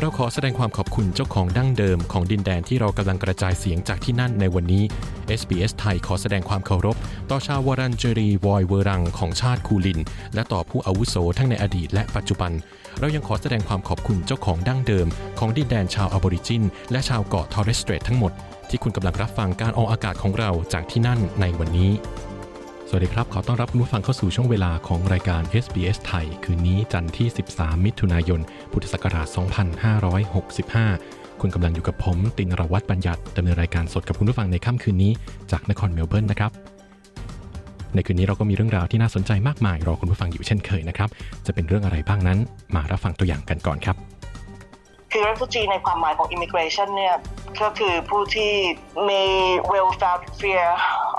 เราขอแสดงความขอบคุณเจ้าของดั้งเดิมของดินแดนที่เรากำลังกระจายเสียงจากที่นั่นในวันนี้ SBS ไทยขอแสดงความเคารพ ต่อชาววรันเจรีวอยเวรังของชาติคูลิน และต่อผู้อาวุโสทั้งในอดีตและปัจจุบัน เรายังขอแสดงความขอบคุณเจ้าของดั้งเดิม ของดินแดนชาวอบอริจิน และชาวเกาะทอร์เรสเตรททั้งหมด ที่คุณกำลังรับฟังการออกอากาศของเราจากที่นั่นในวันนี้ สวัสดีครับ ขอต้อนรับคุณผู้ฟังเข้าสู่ช่วงเวลาของรายการ SBS ไทย คืนนี้จันทร์ที่ 13 มิถุนายน พุทธศักราช 2565 คุณกำลังอยู่กับผม ตินรวัตรบัญญัติดำเนินรายการสดกับคุณผู้ฟังในค่ำคืนนี้จากนครเมลเบิร์นนะครับ ในคืนนี้เราก็มีเรื่องราวที่น่าสนใจมากมาย รอคุณผู้ฟังอยู่เช่นเคยนะครับ จะเป็นเรื่องอะไรบ้างนั้น มารับฟังตัวอย่างกันก่อนครับ คือ refugee ในความหมายของ immigration เนี่ยก็คือผู้ที่มี well founded fear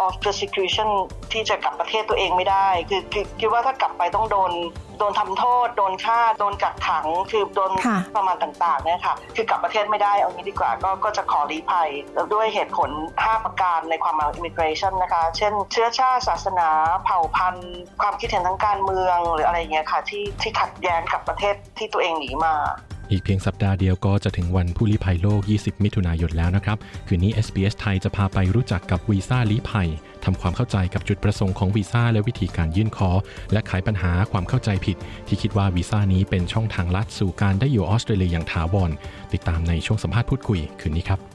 of persecution ที่จะกลับประเทศตัวเองไม่ได้ คือคือคิดว่าถ้ากลับไปต้องโดนโดนทำโทษ โดนฆ่า โดนกักขัง คือโดนค่ะประมาณต่างๆเนี่ยค่ะคือกลับประเทศไม่ได้เอางี้ดีกว่าก็ก็จะขอรีภัยแล้วด้วยเหตุผล 5 ประการในความหมายของ immigration นะคะ เช่น เชื้อชาติศาสนาเผ่าพันธุ์ ความคิดเห็นทางการเมืองหรืออะไรอย่างเงี้ยค่ะที่ที่ขัดแย้งกับประเทศที่ตัวเองหนีมา อีกเพียงสัปดาห์เดียวก็จะถึงวันผู้ลี้ภัยโลก 20 มิถุนายนแล้วนะครับ คืนนี้ SBS ไทยจะพาไปรู้จักกับวีซ่าลี้ภัยทำความเข้าใจกับจุดประสงค์ของวีซ่าและวิธีการยื่นขอ และไขปัญหาความเข้าใจผิด ที่คิดว่าวีซ่านี้เป็นช่องทางลัดสู่การได้อยู่ออสเตรเลียอย่างถาวรติดตามในช่วงสัมภาษณ์พูดคุยคืนนี้ครับ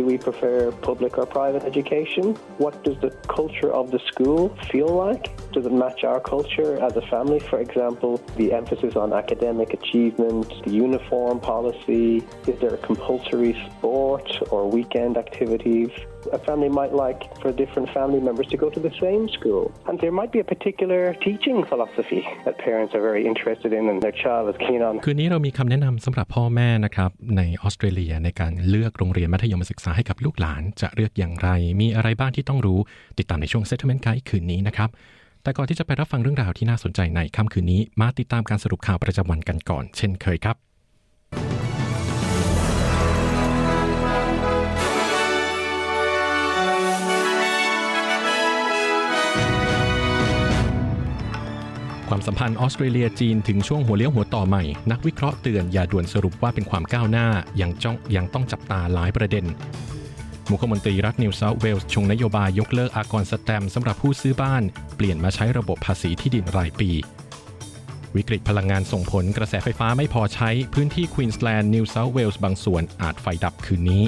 Do we prefer public or private education? What does the culture of the school feel like? Does it match our culture as a family? For example, the emphasis on academic achievement, the uniform policy, is there a compulsory sport or weekend activities? A family might like for different family members to go to the same school. And there might be a particular teaching philosophy that parents are very interested in and their child is keen on. คืนนี้เรามีคำแนะนำสำหรับพ่อแม่นะครับในออสเตรเลียในการเลือกโรงเรียนมัธยมศึกษาให้กับลูกหลานจะเลือกอย่างไร มีอะไรบ้างที่ต้องรู้ ติดตามในช่วง Settlement Guide คืนนี้นะครับ แต่ก่อนที่จะไปรับฟังเรื่องราวที่น่าสนใจในค่ำคืนนี้ มาติดตามการสรุปข่าวประจำวันกันก่อน เช่นเคยครับ ความสัมพันธ์ออสเตรเลียจีนถึงช่วงหัวเลี้ยวหัวต่อใหม่ นักวิเคราะห์เตือนอย่าด่วนสรุปว่าเป็นความก้าวหน้ายังจ้องยังต้องจับตาหลายประเด็น มุขมนตรีรัฐนิวเซาท์เวลส์ชงนโยบายยกเลิกอากรสแตมป์สำหรับผู้ซื้อบ้าน เปลี่ยนมาใช้ระบบภาษีที่ดินรายปี วิกฤตพลังงานส่งผลกระแสไฟฟ้าไม่พอใช้พื้นที่ควีนสแลนด์นิวเซาท์เวลส์บางส่วนอาจไฟดับคืนนี้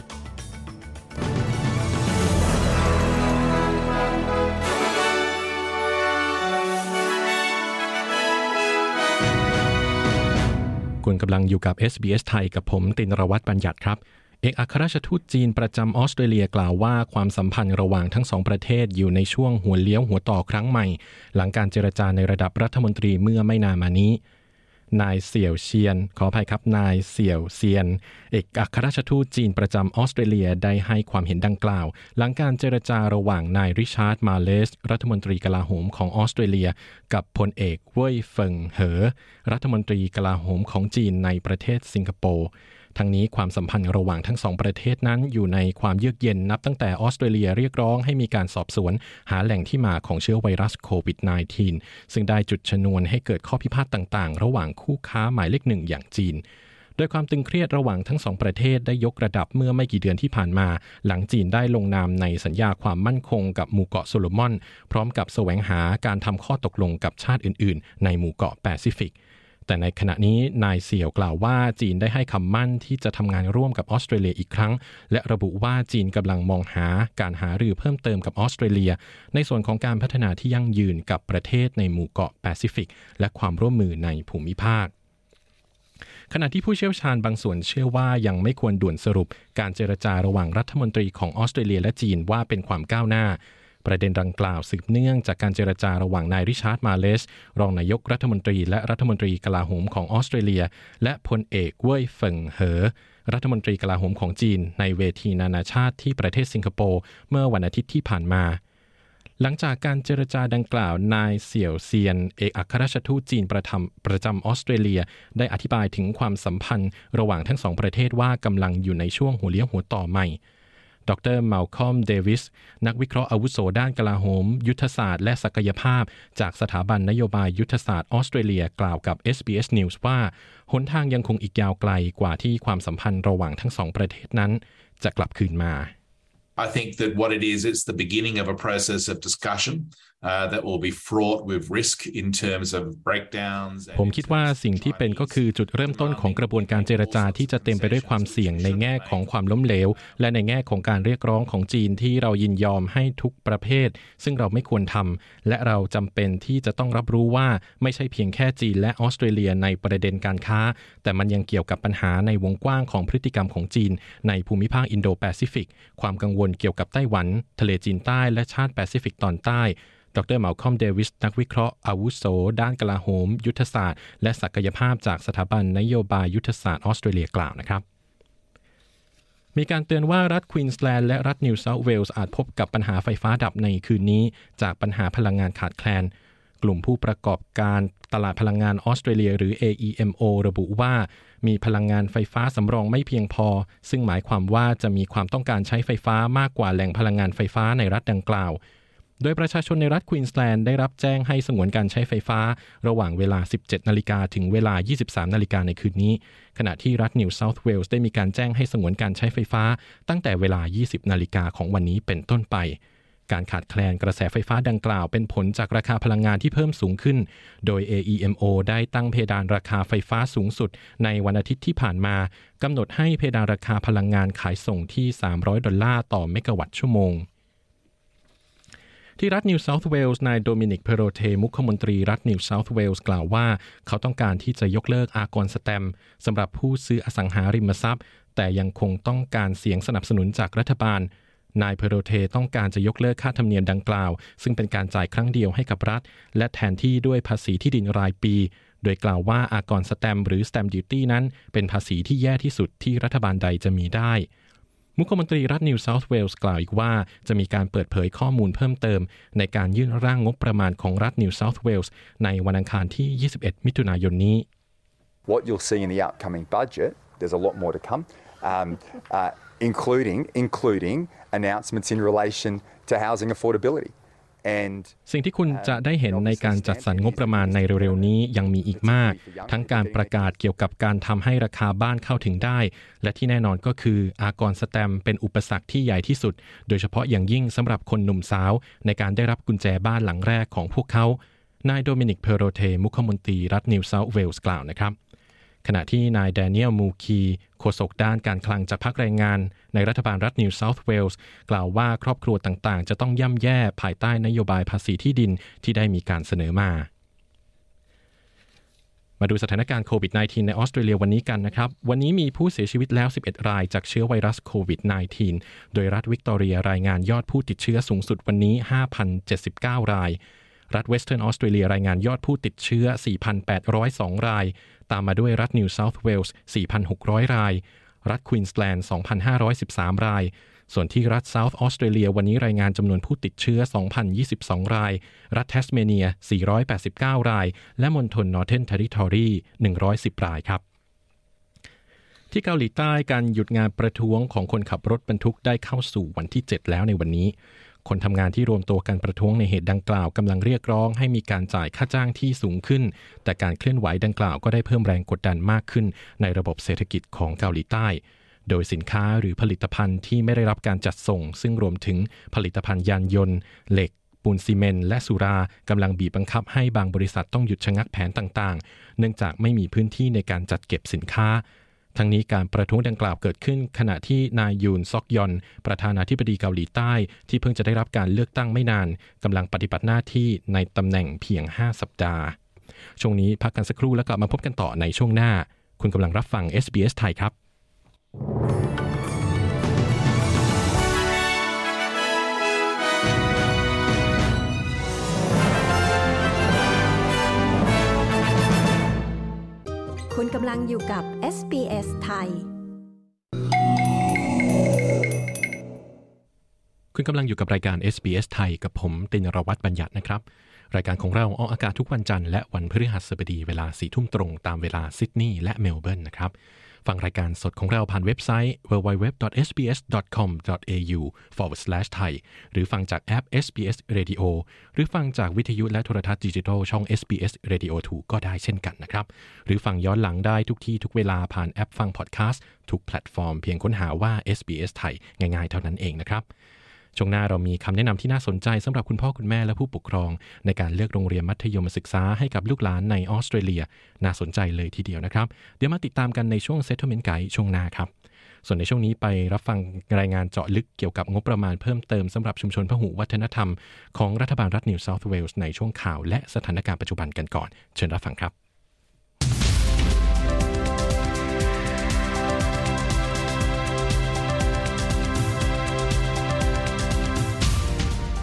คุณกำลังอยู่กับ SBS ไทยกับผมตินรวัตรบัญญัติครับ เอกอัครราชทูตจีนประจำออสเตรเลียกล่าวว่าความสัมพันธ์ระหว่างทั้งสองประเทศอยู่ในช่วงหัวเลี้ยวหัวต่อครั้งใหม่ หลังการเจรจาในระดับรัฐมนตรีเมื่อไม่นานมานี้ นายเสี่ยวเชียน ขออภัยครับ นายเสี่ยวเซียน เอกอัครราชทูตจีนประจำออสเตรเลียได้ให้ความเห็นดังกล่าว หลังการเจรจาระหว่างนายริชาร์ดมาเลส รัฐมนตรีกลาโหมของออสเตรเลีย กับพลเอกเว่ยเฟิงเหอ รัฐมนตรีกลาโหมของจีนในประเทศสิงคโปร์ ทั้งนี้ความสัมพันธ์ระหว่างทั้งสองประเทศนั้นอยู่ในความเยือกเย็นนับตั้งแต่ออสเตรเลียเรียกร้องให้มีการสอบสวน หาแหล่งที่มาของเชื้อไวรัสโควิด -19 ซึ่งได้จุดชนวนให้เกิดข้อพิพาทต่างๆ ระหว่างคู่ค้าหมายเลขหนึ่งอย่างจีนโดยความตึงเครียดระหว่างทั้งสองประเทศได้ยกระดับเมื่อไม่กี่เดือนที่ผ่านมา หลังจีนได้ลงนามในสัญญาความมั่นคงกับหมู่เกาะโซโลมอน พร้อมกับแสวงหาการทำข้อตกลงกับชาติอื่น ๆ ในหมู่เกาะแปซิฟิก แต่ในขณะนี้นายเสี่ยวกล่าวว่าจีนได้ให้คำมั่นที่จะทำงานร่วมกับออสเตรเลียอีกครั้ง และระบุว่าจีนกำลังมองหาการหารือเพิ่มเติมกับออสเตรเลีย ในส่วนของการพัฒนาที่ยั่งยืนกับประเทศในหมู่เกาะแปซิฟิก และความร่วมมือในภูมิภาคขณะที่ผู้เชี่ยวชาญบางส่วนเชื่อว่ายังไม่ควรด่วนสรุป การเจรจาระหว่างรัฐมนตรีของออสเตรเลียและจีนว่าเป็นความก้าวหน้า ประเด็นดังกล่าวสืบเนื่องจากการเจรจาระหว่างนายริชาร์ดมาร์ลสรองนายกรัฐมนตรี และรัฐมนตรีกลาโหมของออสเตรเลีย และพลเอกเว่ยเฟิงเหอรัฐมนตรีกลาโหมของจีน ในเวทีนานาชาติที่ประเทศสิงคโปร์เมื่อวันอาทิตย์ที่ผ่านมาหลังจากการเจรจาดังกล่าวนายเสี่ยวเซียน เอกอัครราชทูตจีนประทประจำออสเตรเลีย ได้อธิบายถึงความสัมพันธ์ ระหว่างทั้งสองประเทศว่ากำลังอยู่ในช่วงหัวเลี้ยวหัวต่อใหม่ ดรมาลคอมเดวิส นักวิเคราะห์อาวุโสด้านกลาโหม ยุทธศาสตร์และศักยภาพ จากสถาบันนโยบายยุทธศาสตร์ออสเตรเลียกล่าวกับ SBS News ว่า หนทางยังคงอีกยาวไกลกว่าที่ความสัมพันธ์ระหว่างทั้งสองประเทศนั้น จะกลับคืนมา I think that what it is, it's the beginning of a process of discussion that will be fraught with risk in terms of breakdowns. ผมคิดว่าสิ่งที่เป็นก็คือจุดเริ่มต้นของกระบวนการเจรจาที่จะเต็มไปด้วยความเสี่ยงในแง่ของความล้มเหลว และในแง่ของการเรียกร้องของจีนที่เรายินยอมให้ทุกประเภท ซึ่งเราไม่ควรทำและเราจำเป็นที่จะต้องรับรู้ว่าไม่ใช่เพียงแค่จีนและออสเตรเลียในประเด็นการค้า แต่มันยังเกี่ยวกับปัญหาในวงกว้างของพฤติกรรมของจีน ในภูมิภาคอินโดแปซิฟิก ความกังวลเกี่ยวกับไต้หวัน ทะเลจีนใต้และชาติแปซิฟิกตอนใต้ ดร.มัลคอล์มเดวิส นักวิเคราะห์อาวุโส ด้านกลาโหม ยุทธศาสตร์ และศักยภาพจากสถาบันนโยบายยุทธศาสตร์ออสเตรเลียกล่าวนะครับมีการเตือนว่ารัฐควีนสแลนด์และรัฐนิวเซาท์เวลส์อาจพบกับปัญหาไฟฟ้าดับในคืนนี้ จากปัญหาพลังงานขาดแคลน กลุ่มผู้ประกอบการตลาดพลังงานออสเตรเลีย หรือ AEMO ระบุว่า มีพลังงานไฟฟ้าสำรองไม่เพียงพอ ซึ่งหมายความว่าจะมีความต้องการใช้ไฟฟ้ามากกว่าแหล่งพลังงานไฟฟ้าในรัฐดังกล่าว โดยประชาชนในรัฐควีนสแลนด์ได้รับแจ้งให้สงวนการใช้ไฟฟ้า ระหว่างเวลา 17 นาฬิกาถึงเวลา 23 นาฬิกาในคืนนี้ ขณะที่รัฐนิวเซาท์เวลส์ได้มีการแจ้งให้สงวนการใช้ไฟฟ้า ตั้งแต่เวลา 20 นาฬิกาของวันนี้เป็นต้นไปการขาดแคลนกระแสไฟฟ้าดังกล่าวเป็นผลจากราคาพลังงานที่เพิ่มสูงขึ้น โดย AEMO ได้ตั้งเพดานราคาไฟฟ้าสูงสุด ในวันอาทิตย์ที่ผ่านมากำหนดให้เพดานราคาพลังงานขายส่งที่ 300 ดอลลาร์ต่อเมกะวัตต์ชั่วโมง ที่รัฐนิวเซาท์เวลส์นายโดมินิกเพโรเทมุขมนตรีรัฐนิวเซาท์เวลส์กล่าวว่า เขาต้องการที่จะยกเลิกอากรสแตมป์สำหรับผู้ซื้ออสังหาริมทรัพย์ แต่ยังคงต้องการเสียงสนับสนุนจากรัฐบาลนายเพโรเทต้องการจะยกเลิกค่าธรรมเนียมดังกล่าว ซึ่งเป็นการจ่ายครั้งเดียวให้กับรัฐ และแทนที่ด้วยภาษีที่ดินรายปี โดยกล่าวว่าอากรสแตมป์หรือ Stamp Duty นั้น เป็นภาษีที่แย่ที่สุดที่รัฐบาลใดจะมีได้ มุขมนตรีรัฐนิวเซาท์เวลส์กล่าวอีกว่า จะมีการเปิดเผยข้อมูลเพิ่มเติม ในการยื่นร่างงบประมาณของรัฐนิวเซาท์เวลส์ในวันอังคารที่ 21 มิถุนายนนี้ What you'll see in the upcoming budget, there's a lot more to come, um, uh, including including announcements in relation to housing affordability. And สิ่งที่คุณจะได้เห็นในการจัดสรรงบประมาณในเร็วๆนี้ยังมีอีกมาก ทั้งการประกาศเกี่ยวกับการทำให้ราคาบ้านเข้าถึงได้ และที่แน่นอนก็คือ อากรสแตมป์เป็นอุปสรรคที่ใหญ่ที่สุด โดยเฉพาะอย่างยิ่งสำหรับคนหนุ่มสาว ในการได้รับกุญแจบ้านหลังแรกของพวกเขานายโดมินิกเพโรเท มุขมนตรีรัฐนิวเซาท์เวลส์กล่าวนะครับ ขณะที่นายแดเนียลมูคีโฆษกด้านการคลังจากพรรคแรงงาน ในรัฐบาลรัฐนิวเซาท์เวลส์กล่าวว่าครอบครัวต่างๆ จะต้องย่ำแย่ภายใต้นโยบายภาษีที่ดินที่ได้มีการเสนอมามาดูสถานการณ์โควิด -19 ในออสเตรเลียวันนี้กันนะครับ วันนี้มีผู้เสียชีวิตแล้ว 11 รายจากเชื้อไวรัสโควิด -19 โดยรัฐวิกตอเรียรายงานยอดผู้ติดเชื้อสูงสุดวันนี้ 5,079 ราย รัฐเวสเทิร์นออสเตรเลียรายงานยอดผู้ติดเชื้อ 4,802 ราย ตามมาด้วยรัฐนิวเซาท์เวลส์ 4,600 ราย รัฐควีนสแลนด์ 2,513 ราย ส่วนที่รัฐเซาท์ออสเตรเลียวันนี้รายงานจำนวนผู้ติดเชื้อ 2,022 ราย รัฐแทสเมเนีย 489 ราย และมณฑลนอร์เทิร์นเทร์ริทอรี110 รายครับที่เกาหลีใต้การหยุดงานประท้วงของคนขับรถบรรทุกได้เข้าสู่วันที่ 7 แล้วในวันนี้ คนทำงานที่รวมตัวกันประท้วงในเหตุดังกล่าวกำลังเรียกร้องให้มีการจ่ายค่าจ้างที่สูงขึ้น แต่การเคลื่อนไหวดังกล่าวก็ได้เพิ่มแรงกดดันมากขึ้น ในระบบเศรษฐกิจของเกาหลีใต้ โดยสินค้าหรือผลิตภัณฑ์ที่ไม่ได้รับการจัดส่ง ซึ่งรวมถึงผลิตภัณฑ์ยานยนต์ เหล็กปูนซีเมนต์และสุรากำลังบีบบังคับให้บางบริษัทต้องหยุดชะงักแผนต่างๆ เนื่องจากไม่มีพื้นที่ในการจัดเก็บสินค้า ทั้งนี้การประท้วงดังกล่าวเกิดขึ้น ขณะที่นายยูนซอกยอน ประธานาธิบดีเกาหลีใต้ ที่เพิ่งจะได้รับการเลือกตั้งไม่นานกำลังปฏิบัติหน้าที่ในตำแหน่งเพียง 5 สัปดาห์ ช่วงนี้พักกันสักครู่แล้วกลับมาพบกันต่อในช่วงหน้า คุณกำลังรับฟัง SBS ไทยครับ กำลังอยู่กับ SBS ไทย คุณกำลังอยู่กับรายการ SBS ไทย กับผมตินรวัตรบัญญัตินะครับ รายการของเราออกอากาศทุกวันจันทร์และวันพฤหัสบดีเวลาสี่ทุ่มตรงตามเวลาซิดนีย์และเมลเบิร์นนะครับ ฟังรายการสดของเราผ่านเว็บไซต์ www.sbs.com.au/thai หรือฟังจากแอป SBS Radio หรือฟังจากวิทยุและโทรทัศน์ดิจิทัลช่อง SBS Radio 2ก็ได้เช่นกันนะครับ หรือฟังย้อนหลังได้ทุกที่ทุกเวลาผ่านแอปฟังพอดแคสต์ทุกแพลตฟอร์มเพียงค้นหาว่า SBS ไทยง่ายๆเท่านั้นเองนะครับ ช่วงหน้าเรามีคำแนะนำที่น่าสนใจสำหรับคุณพ่อคุณแม่และผู้ปกครอง ในการเลือกโรงเรียนมัธยมศึกษาให้กับลูกหลานในออสเตรเลีย น่าสนใจเลยทีเดียวนะครับ เดี๋ยวมาติดตามกันในช่วง Settlement Guide ช่วงหน้าครับ ส่วนในช่วงนี้ไปรับฟังรายงานเจาะลึกเกี่ยวกับงบประมาณเพิ่มเติมสำหรับชุมชนพหุวัฒนธรรม ของรัฐบาลรัฐนิวเซาท์เวลส์ในช่วงข่าวและสถานการณ์ปัจจุบันกันก่อน เชิญรับฟังครับ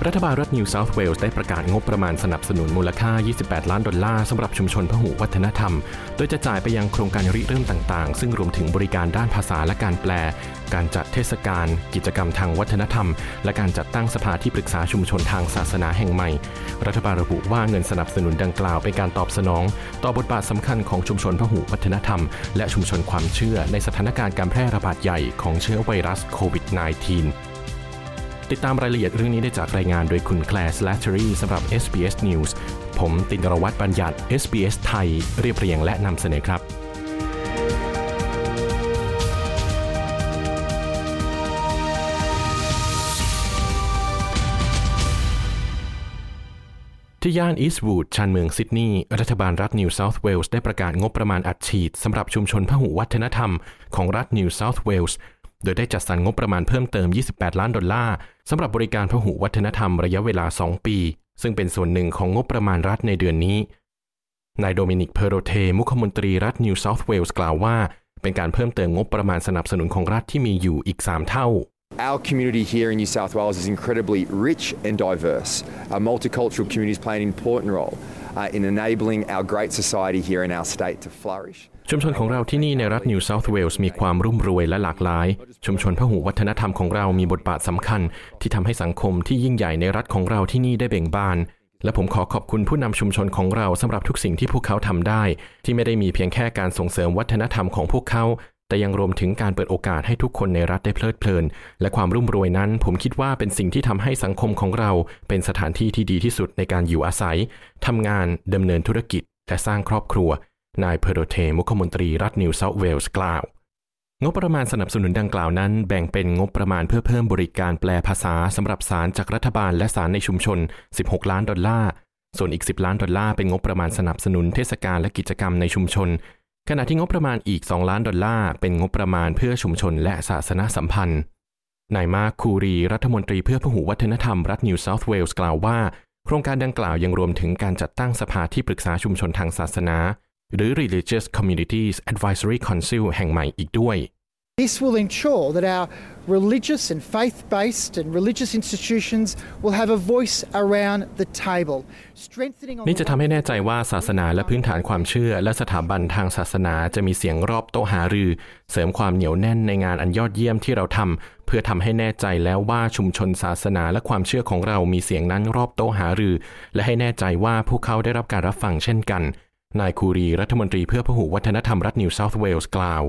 รัฐบาลรัฐนิวเซาท์เวลส์ได้ประกาศงบประมาณสนับสนุนมูลค่า 28 ล้านดอลลาร์สำหรับชุมชนพหุวัฒนธรรม โดยจะจ่ายไปยังโครงการริเริ่มต่างๆ ซึ่งรวมถึงบริการด้านภาษาและการแปล การจัดเทศกาล กิจกรรมทางวัฒนธรรม และการจัดตั้งสภาที่ปรึกษาชุมชนทางศาสนาแห่งใหม่ รัฐบาลระบุว่าเงินสนับสนุนดังกล่าวเป็นการตอบสนอง ต่อบทบาทสำคัญของชุมชนพหุวัฒนธรรม และชุมชนความเชื่อในสถานการณ์การแพร่ระบาดใหญ่ของเชื้อไวรัสโควิด -19 ติดตามรายละเอียดเรื่องนี้ได้จากรายงานโดยคุณแคลร์สแลชรีสำหรับ SBS News ผมตินรวัตรบัญญัติ SBS ไทย เรียบเรียงและนำเสนอครับที่ย่านอีสต์วูดชานเมืองซิดนีย์รัฐบาลรัฐนิวเซาท์เวลส์ได้ประกาศงบประมาณอัดฉีดสำหรับชุมชนพหุวัฒนธรรมของรัฐนิวเซาท์เวลส์ โดยได้จัดสรรงบประมาณเพิ่มเติม 28 ล้านดอลลาร์สำหรับบริการพหุวัฒนธรรมระยะเวลา 2 ปี ซึ่งเป็นส่วนหนึ่งของงบประมาณรัฐในเดือนนี้ นายโดมินิก เพร์โรเทต์ มุขมนตรีรัฐนิวเซาท์เวลส์กล่าวว่า เป็นการเพิ่มเติมงบประมาณสนับสนุนของรัฐที่มีอยู่อีก 3 เท่า Our community here in New South Wales is incredibly rich and diverse. Our multicultural communities play an important role uh, in enabling our great society here in our state to flourish. ชุมชนของเราที่นี่ในรัฐนิวเซาท์เวลส์มีความรุ่มรวยและหลากหลาย ชุมชนพหุวัฒนธรรมของเรามีบทบาทสำคัญ ที่ทำให้สังคมที่ยิ่งใหญ่ในรัฐของเราที่นี่ได้เบ่งบาน และผมขอขอบคุณผู้นำชุมชนของเราสำหรับทุกสิ่งที่พวกเขาทำได้ ที่ไม่ได้มีเพียงแค่การส่งเสริมวัฒนธรรมของพวกเขา แต่ยังรวมถึงการเปิดโอกาสให้ทุกคนในรัฐได้เพลิดเพลิน และความรุ่มรวยนั้น ผมคิดว่าเป็นสิ่งที่ทำให้สังคมของเรา เป็นสถานที่ที่ดีที่สุดในการอยู่อาศัยทำงานดำเนินธุรกิจและสร้างครอบครัว นายเพโรเทมุขมนตรีรัฐนิวเซาท์เวลส์กล่าว งบประมาณสนับสนุนดังกล่าวนั้น แบ่งเป็นงบประมาณเพื่อเพิ่มบริการแปลภาษาสำหรับสารจากรัฐบาลและสารในชุมชน 16 ล้านดอลลาร์ ส่วนอีก 10 ล้านดอลลาร์เป็นงบประมาณสนับสนุนเทศกาลและกิจกรรมในชุมชน ขณะที่งบประมาณอีก 2 ล้านดอลลาร์เป็นงบประมาณเพื่อชุมชนและศาสนสัมพันธ์นายมาร์คคูรี รัฐมนตรีเพื่อพหุวัฒนธรรมรัฐนิวเซาท์เวลส์กล่าวว่า โครงการดังกล่าวยังรวมถึงการจัดตั้งสภาที่ปรึกษาชุมชนทางศาสนา หรือ Religious Communities Advisory Council แห่งใหม่อีกด้วย This will ensure that our religious and faith based and religious institutions will have a voice around the table, strengthening on นี่จะทำให้แน่ใจว่าศาสนาและพื้นฐานความเชื่อ และสถาบันทางศาสนาจะมีเสียงรอบโต๊ะหารือ เสริมความเหนียวแน่นในงานอันยอดเยี่ยมที่เราทำเพื่อทำให้แน่ใจแล้วว่าชุมชนศาสนาและความเชื่อของเรามีเสียงนั้นรอบโต๊ะหารือ และให้แน่ใจว่าพวกเขาได้รับการรับฟังเช่นกัน นายคูรีรัฐมนตรีเพื่อพหุวัฒนธรรมรัฐนิวเซาท์เวลส์กล่าว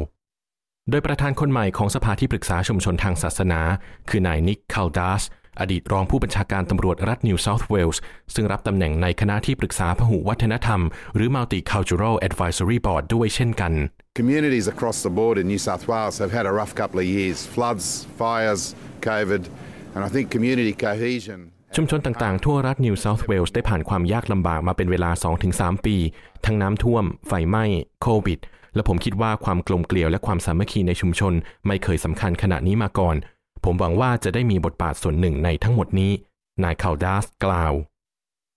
โดยประธานคนใหม่ของสภาที่ปรึกษาชุมชนทางศาสนา คือนายนิกคาวดัสอดีตรองผู้บัญชาการตำรวจรัฐนิวเซาท์เวลส์ซึ่งรับตำแหน่งในคณะที่ปรึกษาพหุวัฒนธรรม หรือ Multicultural Advisory Board ด้วยเช่นกัน Communities across the board in New South Wales have had a rough couple of years floods, fires, COVID, and I think community cohesion. ชุมชนต่างๆ ทั่วรัฐนิวเซาท์เวลส์ได้ผ่านความยากลำบากมาเป็นเวลา 2-3 ปี ทั้งน้ำท่วม ไฟไหม้ โควิด และผมคิดว่าความกลมเกลียวและความสามัคคีในชุมชน ไม่เคยสำคัญขนาดนี้มาก่อน ผมหวังว่าจะได้มีบทบาทส่วนหนึ่งในทั้งหมดนี้ นายคาลดัสกล่าว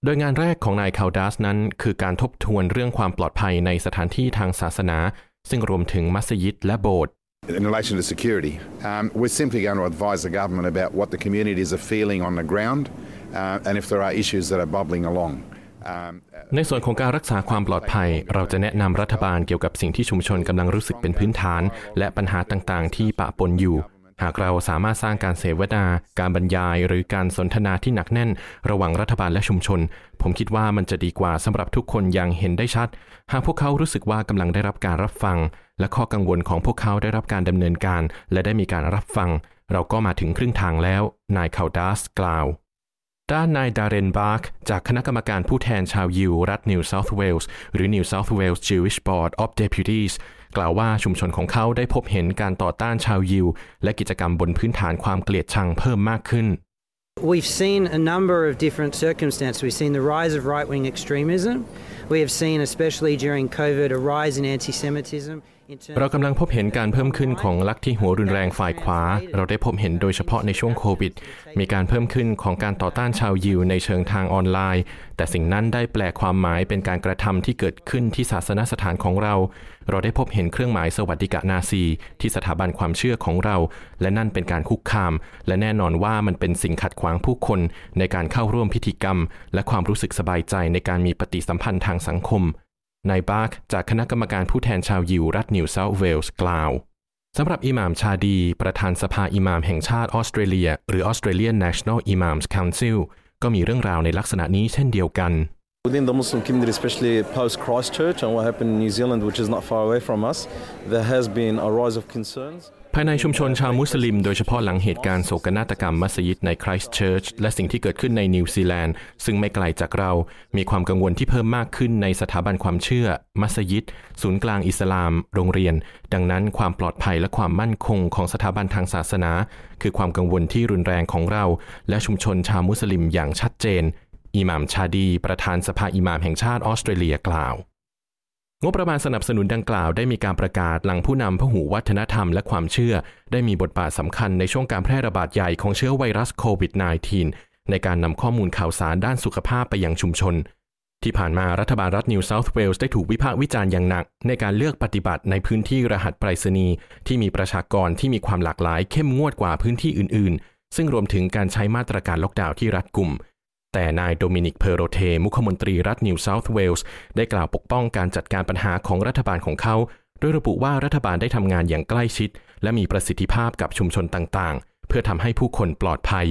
โดยงานแรกของนายคาลดัสนั้น คือการทบทวนเรื่องความปลอดภัยในสถานที่ทางศาสนา ซึ่งรวมถึงมัสยิดและโบสถ์ In relation to security, um, we're simply going to advise the government about what the communities are feeling on the ground uh, and if there are issues that are bubbling along. ในส่วนของการรักษาความปลอดภัย เราจะแนะนำรัฐบาลเกี่ยวกับสิ่งที่ชุมชนกำลังรู้สึกเป็นพื้นฐาน และปัญหาต่างๆ ที่ปะปนอยู่ หากเราสามารถสร้างการเสวนา การบรรยาย หรือการสนทนาที่หนักแน่น ระหว่างรัฐบาลและชุมชน ผมคิดว่ามันจะดีกว่าสำหรับทุกคนอย่างเห็นได้ชัด หากพวกเขารู้สึกว่ากำลังได้รับการรับฟัง และข้อกังวลของพวกเขาได้รับการดำเนินการ และได้มีการรับฟัง เราก็มาถึงครึ่งทางแล้ว นายคาวดัสกล่าว ด้านนายดาเรนบาร์กจากคณะกรรมการผู้แทนชาวยิวรัฐนิวเซาท์เวลส์หรือ New South Wales Jewish Board of Deputies กล่าวว่าชุมชนของเขาได้พบเห็นการต่อต้านชาวยิว และกิจกรรมบนพื้นฐานความเกลียดชังเพิ่มมากขึ้น We've seen a number of different circumstances. We've seen the rise of right wing extremism. We have seen, especially during COVID, a rise in anti Semitism. เรากำลังพบเห็นการเพิ่มขึ้นของลักที่หัวรุนแรงฝ่ายขวา เราได้พบเห็นโดยเฉพาะในช่วงโควิด มีการเพิ่มขึ้นของการต่อต้านชาวยิวในเชิงทางออนไลน์ แต่สิ่งนั้นได้แปลความหมายเป็นการกระทำที่เกิดขึ้นที่ศาสนสถานของเรา เราได้พบเห็นเครื่องหมายสวัสดิกะนาซี ที่สถาบันความเชื่อของเรา และนั่นเป็นการคุกคาม และแน่นอนว่ามันเป็นสิ่งขัดขวางผู้คน ในการเข้าร่วมพิธีกรรม และความรู้สึกสบายใจในการมีปฏิสัมพันธ์ทางสังคม นายบาร์กจากคณะกรรมการผู้แทนชาวยิวรัฐนิวเซาท์เวลส์กล่าวสำหรับอิหม่ามชาดี ประธานสภาอิหม่ามแห่งชาติออสเตรเลีย หรือ Australian National Imams Council ก็มีเรื่องราวในลักษณะนี้เช่นเดียวกัน Within the Muslim community, especially post Christchurch and what happened in New Zealand, which is not far away from us, there has been a rise of concerns. ภายในชุมชนชาวมุสลิม โดยเฉพาะหลังเหตุการณ์โศกนาฏกรรมมัสยิดในคริสต์เชิร์ชและสิ่งที่เกิดขึ้นในนิวซีแลนด์ ซึ่งไม่ไกลจากเรา มีความกังวลที่เพิ่มมากขึ้นในสถาบันความเชื่อ มัสยิด ศูนย์กลางอิสลาม โรงเรียน ดังนั้นความปลอดภัยและความมั่นคงของสถาบันทางศาสนา คือความกังวลที่รุนแรงของเรา และชุมชนชาวมุสลิมอย่างชัดเจนอิหม่ามชาดี ประธานสภาอิหม่ามแห่งชาติออสเตรเลียกล่าว งบประมาณสนับสนุนดังกล่าวได้มีการประกาศหลังผู้นำพหูวัฒนธรรมและความเชื่อ ได้มีบทบาทสำคัญในช่วงการแพร่ระบาดใหญ่ของเชื้อไวรัสโควิด -19 ในการนำข้อมูลข่าวสารด้านสุขภาพไปยังชุมชน ที่ผ่านมารัฐบาลรัฐนิวเซาท์เวลส์ได้ถูกวิพากษ์วิจารณ์อย่างหนัก ในการเลือกปฏิบัติในพื้นที่รหัสไปรษณีย์ที่มีประชากรที่มีความหลากหลายเข้มงวดกว่าพื้นที่อื่น ๆ ซึ่งรวมถึงการใช้มาตรการล็อกดาวน์ที่รัดกุม แต่นายโดมินิกเพอโรเท มุขมนตรีรัฐนิวเซาท์เวลส์ได้กล่าวปกป้องการจัดการปัญหาของรัฐบาลของเขาโดยระบุว่ารัฐบาลได้ทำงานอย่างใกล้ชิด และมีประสิทธิภาพกับชุมชนต่างๆ เพื่อทำให้ผู้คนปลอดภัย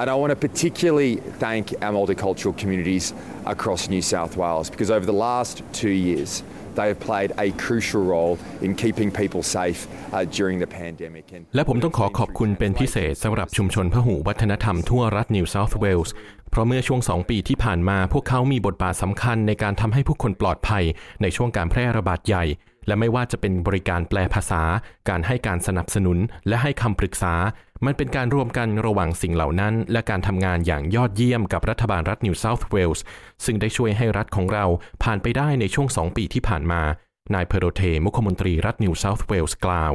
And I want to particularly thank our multicultural communities across New South Wales because over the last two years, they have played a crucial role in keeping people safe uh, during the pandemic. และผมต้องขอขอบคุณเป็นพิเศษสำหรับชุมชนพหูวัฒนธรรมทั่วรัฐนิวเซาท์เวลส์ เพราะเมื่อช่วงสองปีที่ผ่านมาพวกเขามีบทบาทสำคัญในการทำให้ผู้คนปลอดภัยในช่วงการแพร่ระบาดใหญ่ และไม่ว่าจะเป็นบริการแปลภาษา การให้การสนับสนุน และให้คำปรึกษา มันเป็นการรวมกันระหว่างสิ่งเหล่านั้น และการทำงานอย่างยอดเยี่ยมกับรัฐบาลรัฐนิวเซาท์เวลส์ซึ่งได้ช่วยให้รัฐของเราผ่านไปได้ในช่วงสองปีที่ผ่านมานายเพโรเทมุขมนตรีรัฐนิวเซาท์เวลส์กล่าว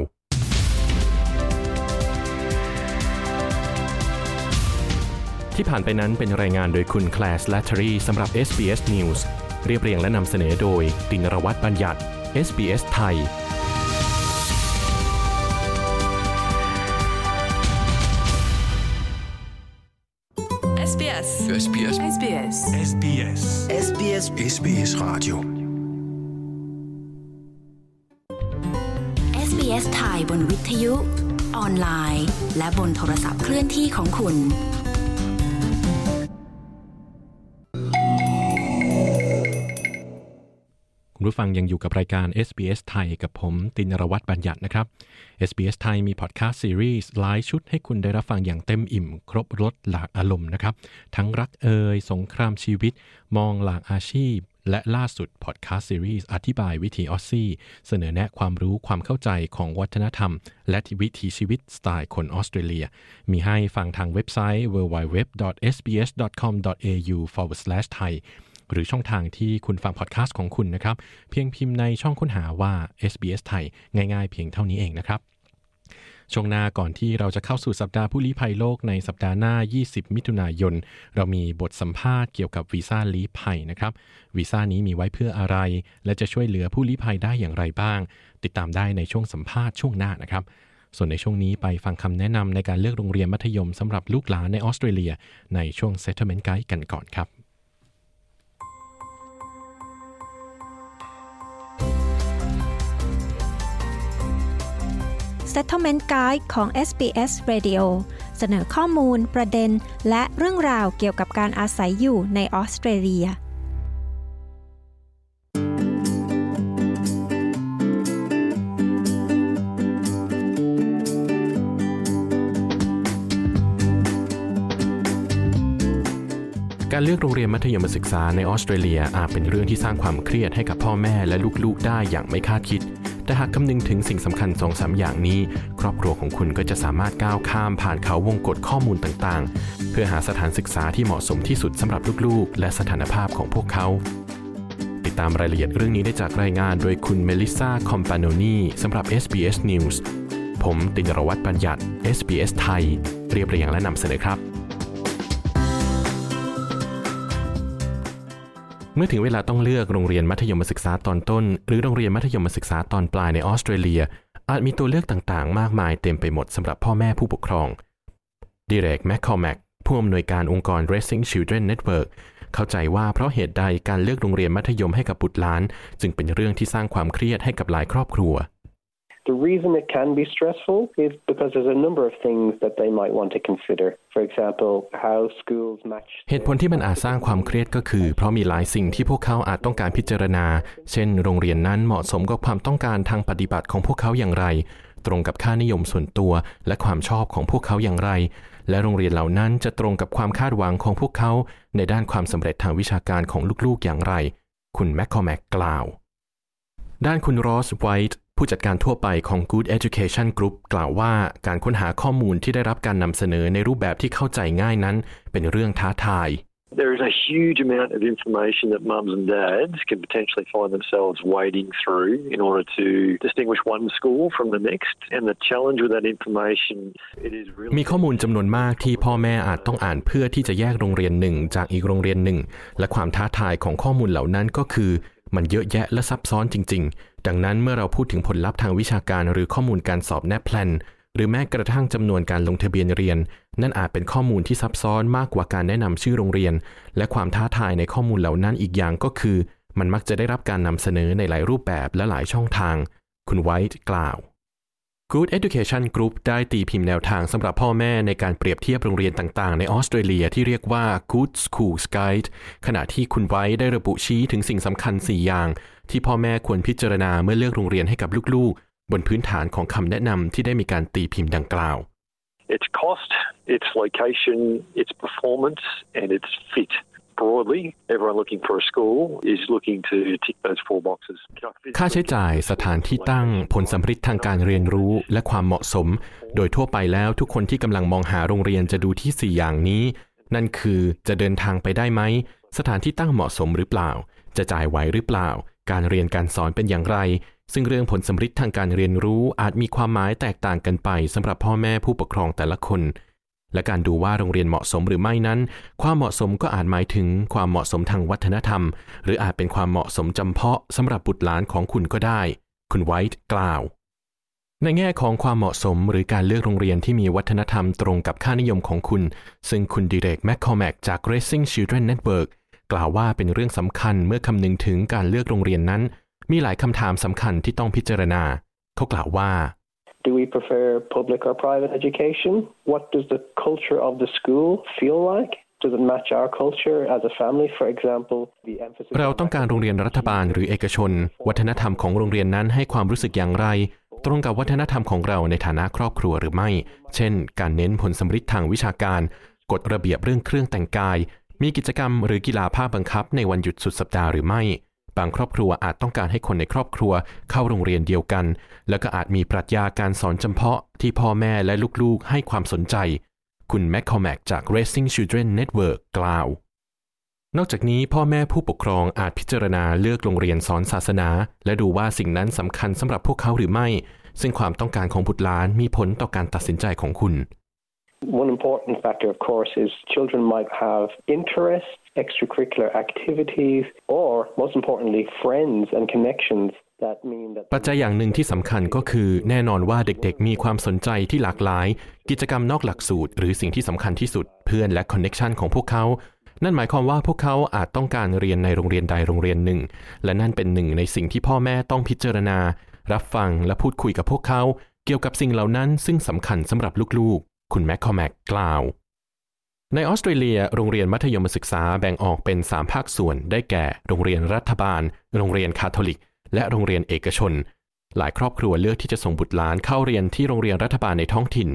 ที่ผ่านไปนั้นเป็นรายงานโดยคุณแคลสและทรีสำหรับ SBS News เรียบเรียงและนำเสนอโดยตินรวัตรบัญญัติ SBS ไทย SBS SBS SBS SBS SBS SBS Radio SBS ไทยบนวิทยุ ออนไลน์ และบนโทรศัพท์เคลื่อนที่ของคุณ ณผู้ฟังยังอยู่กับรายการ SBS ไทยกับผมตินรวัตรบัญญัตินะครับ SBS ไทยมีพอดแคสต์ซีรีส์หลายชุดให้คุณได้รับฟังอย่างเต็มอิ่ม ครบรสหลากอารมณ์นะครับ ทั้งรักเอยสงครามชีวิต มองหลากอาชีพ และล่าสุดพอดแคสต์ซีรีส์อธิบายวิถีออสซี่ เสนอแนะความรู้ความเข้าใจของวัฒนธรรม และวิถีชีวิตสไตล์คนออสเตรเลีย มีให้ฟังทางเว็บไซต์ www.sbs.com.au/thai หรือช่องทางที่คุณฟังพอดแคสต์ของคุณนะครับ เพียงพิมพ์ในช่องค้นหาว่า SBS ไทยง่ายๆ เพียงเท่านี้เองนะครับช่วงหน้าก่อนที่เราจะเข้าสู่สัปดาห์ผู้ลี้ภัยโลกในสัปดาห์หน้า 20 มิถุนายน เรามีบทสัมภาษณ์เกี่ยวกับวีซ่าลี้ภัยนะครับ วีซ่านี้มีไว้เพื่ออะไร และจะช่วยเหลือผู้ลี้ภัยได้อย่างไรบ้าง ติดตามได้ในช่วงสัมภาษณ์ช่วงหน้านะครับ ส่วนในช่วงนี้ไปฟังคำแนะนำในการเลือกโรงเรียนมัธยมสำหรับลูกหลานในออสเตรเลีย ในช่วง Settlement Guide กันก่อนครับ Settlement Guide ของ SBS Radio เสนอข้อมูล ประเด็น และเรื่องราวเกี่ยวกับการอาศัยอยู่ในออสเตรเลีย การเลือกโรงเรียนมัธยมศึกษาในออสเตรเลียอาจเป็นเรื่องที่สร้างความเครียดให้กับพ่อแม่และลูกๆได้อย่างไม่คาดคิด แต่หากคำนึงถึงสิ่งสำคัญสองสาอย่างนี้ ครอบครัวของคุณก็จะสามารถก้าวข้ามผ่านเขาวงกฏข้อมูลต่างๆ เพื่อหาสถานศึกษาที่เหมาะสมที่สุดสำหรับลูกๆ และสถานภาพของพวกเขาติดตามรายละเอียดเรื่องนี้ได้จากรายงานโดยคุณเมลิซาคอมปานโนนีสำหรับ SBS News ผมตินรวัตรปัญญัติ SBS ไทย เรียบเรียงและนำเสนอครับ เมื่อถึงเวลาต้องเลือกโรงเรียนมัธยมศึกษาตอนต้น หรือโรงเรียนมัธยมศึกษาตอนปลายในออสเตรเลีย อาจมีตัวเลือกต่างๆ มากมายเต็มไปหมดสำหรับพ่อแม่ผู้ปกครองดิเรกแมคคอแมกผู้อำนวยการองค์กร Racing Children Network เข้าใจว่าเพราะเหตุใดการเลือกโรงเรียนมัธยมให้กับบุตรหลาน จึงเป็นเรื่องที่สร้างความเครียดให้กับหลายครอบครัว The reason it can be stressful is because there's a number of things that they might want to consider. For example, how schools match เหตุผลที่มันอาจสร้างความเครียดก็คือ เพราะมีหลายสิ่งที่พวกเขาอาจต้องการพิจารณา เช่น โรงเรียนนั้นเหมาะสมกับความต้องการทางปฏิบัติของพวกเขาอย่างไร ตรงกับค่านิยมส่วนตัว และความชอบของพวกเขาอย่างไร และโรงเรียนเหล่านั้นจะตรงกับความคาดหวังของพวกเขา ในด้านความสำเร็จทางวิชาการของลูกๆอย่างไร คุณแมคคอแมกกล่าว ด้านคุณรอสไวท์ ผู้จัดการทั่วไปของ Good Education Group กล่าวว่าการค้นหาข้อมูลที่ได้รับการนำเสนอในรูปแบบที่เข้าใจง่ายนั้น เป็นเรื่องท้าทาย There is a huge amount of information that mums and dads can potentially find themselves wading through in order to distinguish one school from the next. And the challenge with that information, it is really... มีข้อมูลจำนวนมากที่พ่อแม่อาจต้องอ่านเพื่อที่จะแยกโรงเรียนหนึ่งจากอีกโรงเรียนหนึ่ง และความท้าทายของข้อมูลเหล่านั้นก็คือ มันเยอะแยะและซับซ้อนจริง ๆ ดังนั้นเมื่อเราพูดถึงผลลัพธ์ทางวิชาการหรือข้อมูลการสอบแนบแพลนหรือแม้กระทั่งจำนวนการลงทะเบียนเรียน นั่นอาจเป็นข้อมูลที่ซับซ้อนมากกว่าการแนะนำชื่อโรงเรียน และความท้าทายในข้อมูลเหล่านั้นอีกอย่างก็คือ มันมักจะได้รับการนำเสนอในหลายรูปแบบและหลายช่องทาง คุณไวท์กล่าว Good Education Group ได้ตีพิมพ์แนวทางสำหรับพ่อแม่ในการเปรียบเทียบโรงเรียนต่างๆ ในออสเตรเลียที่เรียกว่า Good Schools Guide ขณะที่คุณไว้ได้ระบุชี้ถึงสิ่งสำคัญ 4 อย่าง ที่พ่อแม่ควรพิจารณาเมื่อเลือกโรงเรียนให้กับลูกๆ บนพื้นฐานของคำแนะนำที่ได้มีการตีพิมพ์ดังกล่าว Its cost, its location, its performance, and its fit. Broadly, everyone looking for a school is looking to tick those four boxes. ค่าใช้จ่ายสถานที่ตั้งผลสัมฤทธิ์ทางการเรียนรู้และความเหมาะสม โดยทั่วไปแล้วทุกคนที่กำลังมองหาโรงเรียนจะดูที่ 4 อย่างนี้ นั่นคือจะเดินทางไปได้ไหม สถานที่ตั้งเหมาะสมหรือเปล่า จะจ่ายไหวหรือเปล่า การเรียนการสอนเป็นอย่างไรซึ่งเรื่องผลสัมฤทธิ์ทางการเรียนรู้อาจมีความหมายแตกต่างกันไปสำหรับพ่อแม่ผู้ปกครองแต่ละคน และการดูว่าโรงเรียนเหมาะสมหรือไม่นั้น ความเหมาะสมก็อาจหมายถึงความเหมาะสมทางวัฒนธรรม หรืออาจเป็นความเหมาะสมจำเพาะสำหรับบุตรหลานของคุณก็ได้ คุณไวท์กล่าว ในแง่ของความเหมาะสมหรือการเลือกโรงเรียนที่มีวัฒนธรรมตรงกับค่านิยมของคุณ ซึ่งคุณดิเรกแมคคอแมกจาก Racing Children Network กล่าวว่าเป็นเรื่องสำคัญเมื่อคำนึงถึงการเลือกโรงเรียนนั้น มีหลายคำถามสำคัญที่ต้องพิจารณา เขากล่าวว่า Do we prefer public or private education? What does the culture of the school feel like? Does it match our culture as a family? For example, the emphasis เราต้องการโรงเรียนรัฐบาลหรือเอกชน วัฒนธรรมของโรงเรียนนั้นให้ความรู้สึกอย่างไร ตรงกับวัฒนธรรมของเราในฐานะครอบครัวหรือไม่ เช่น การเน้นผลสำฤทธิ์ทางวิชาการ กฎระเบียบเรื่องเครื่องแต่งกาย มีกิจกรรมหรือกีฬาภาคบังคับในวันหยุดสุดสัปดาห์หรือไม่ บางครอบครัวอาจต้องการให้คนในครอบครัวเข้าโรงเรียนเดียวกัน แล้วก็อาจมีปรัชญาการสอนจำเพาะที่พ่อแม่และลูกๆ ให้ความสนใจ คุณแมคคอแมกจาก Racing Children Network กล่าว นอกจากนี้พ่อแม่ผู้ปกครองอาจพิจารณาเลือกโรงเรียนสอนศาสนา และดูว่าสิ่งนั้นสำคัญสำหรับพวกเขาหรือไม่ ซึ่งความต้องการของบุตรหลานมีผลต่อการตัดสินใจของคุณ One important factor, of course, is children might have interests, extracurricular activities, or most importantly, friends and connections ปัจจัยอย่างหนึ่งที่สำคัญก็คือ แน่นอนว่าเด็กๆ มีความสนใจที่หลากหลาย กิจกรรมนอกหลักสูตร หรือสิ่งที่สำคัญที่สุด เพื่อนและคอนเน็ชันของพวกเขา นั่นหมายความว่าพวกเขาอาจต้องการเรียนในโรงเรียนใดโรงเรียนหนึ่ง และนั่นเป็นหนึ่งในสิ่งที่พ่อแม่ต้องพิจารณา รับฟังและพูดคุยกับพวกเขา เกี่ยวกับสิ่งเหล่านั้น ซึ่งสำคัญสำหรับลูกๆ คุณแมคคอแมกกล่าว ในออสเตรเลียโรงเรียนมัธยมศึกษาแบ่งออกเป็น 3 ภาคส่วน ได้แก่ โรงเรียนรัฐบาล โรงเรียนคาทอลิก และโรงเรียนเอกชน หลายครอบครัวเลือกที่จะส่งบุตรหลานเข้าเรียนที่โรงเรียนรัฐบาลในท้องถิ่น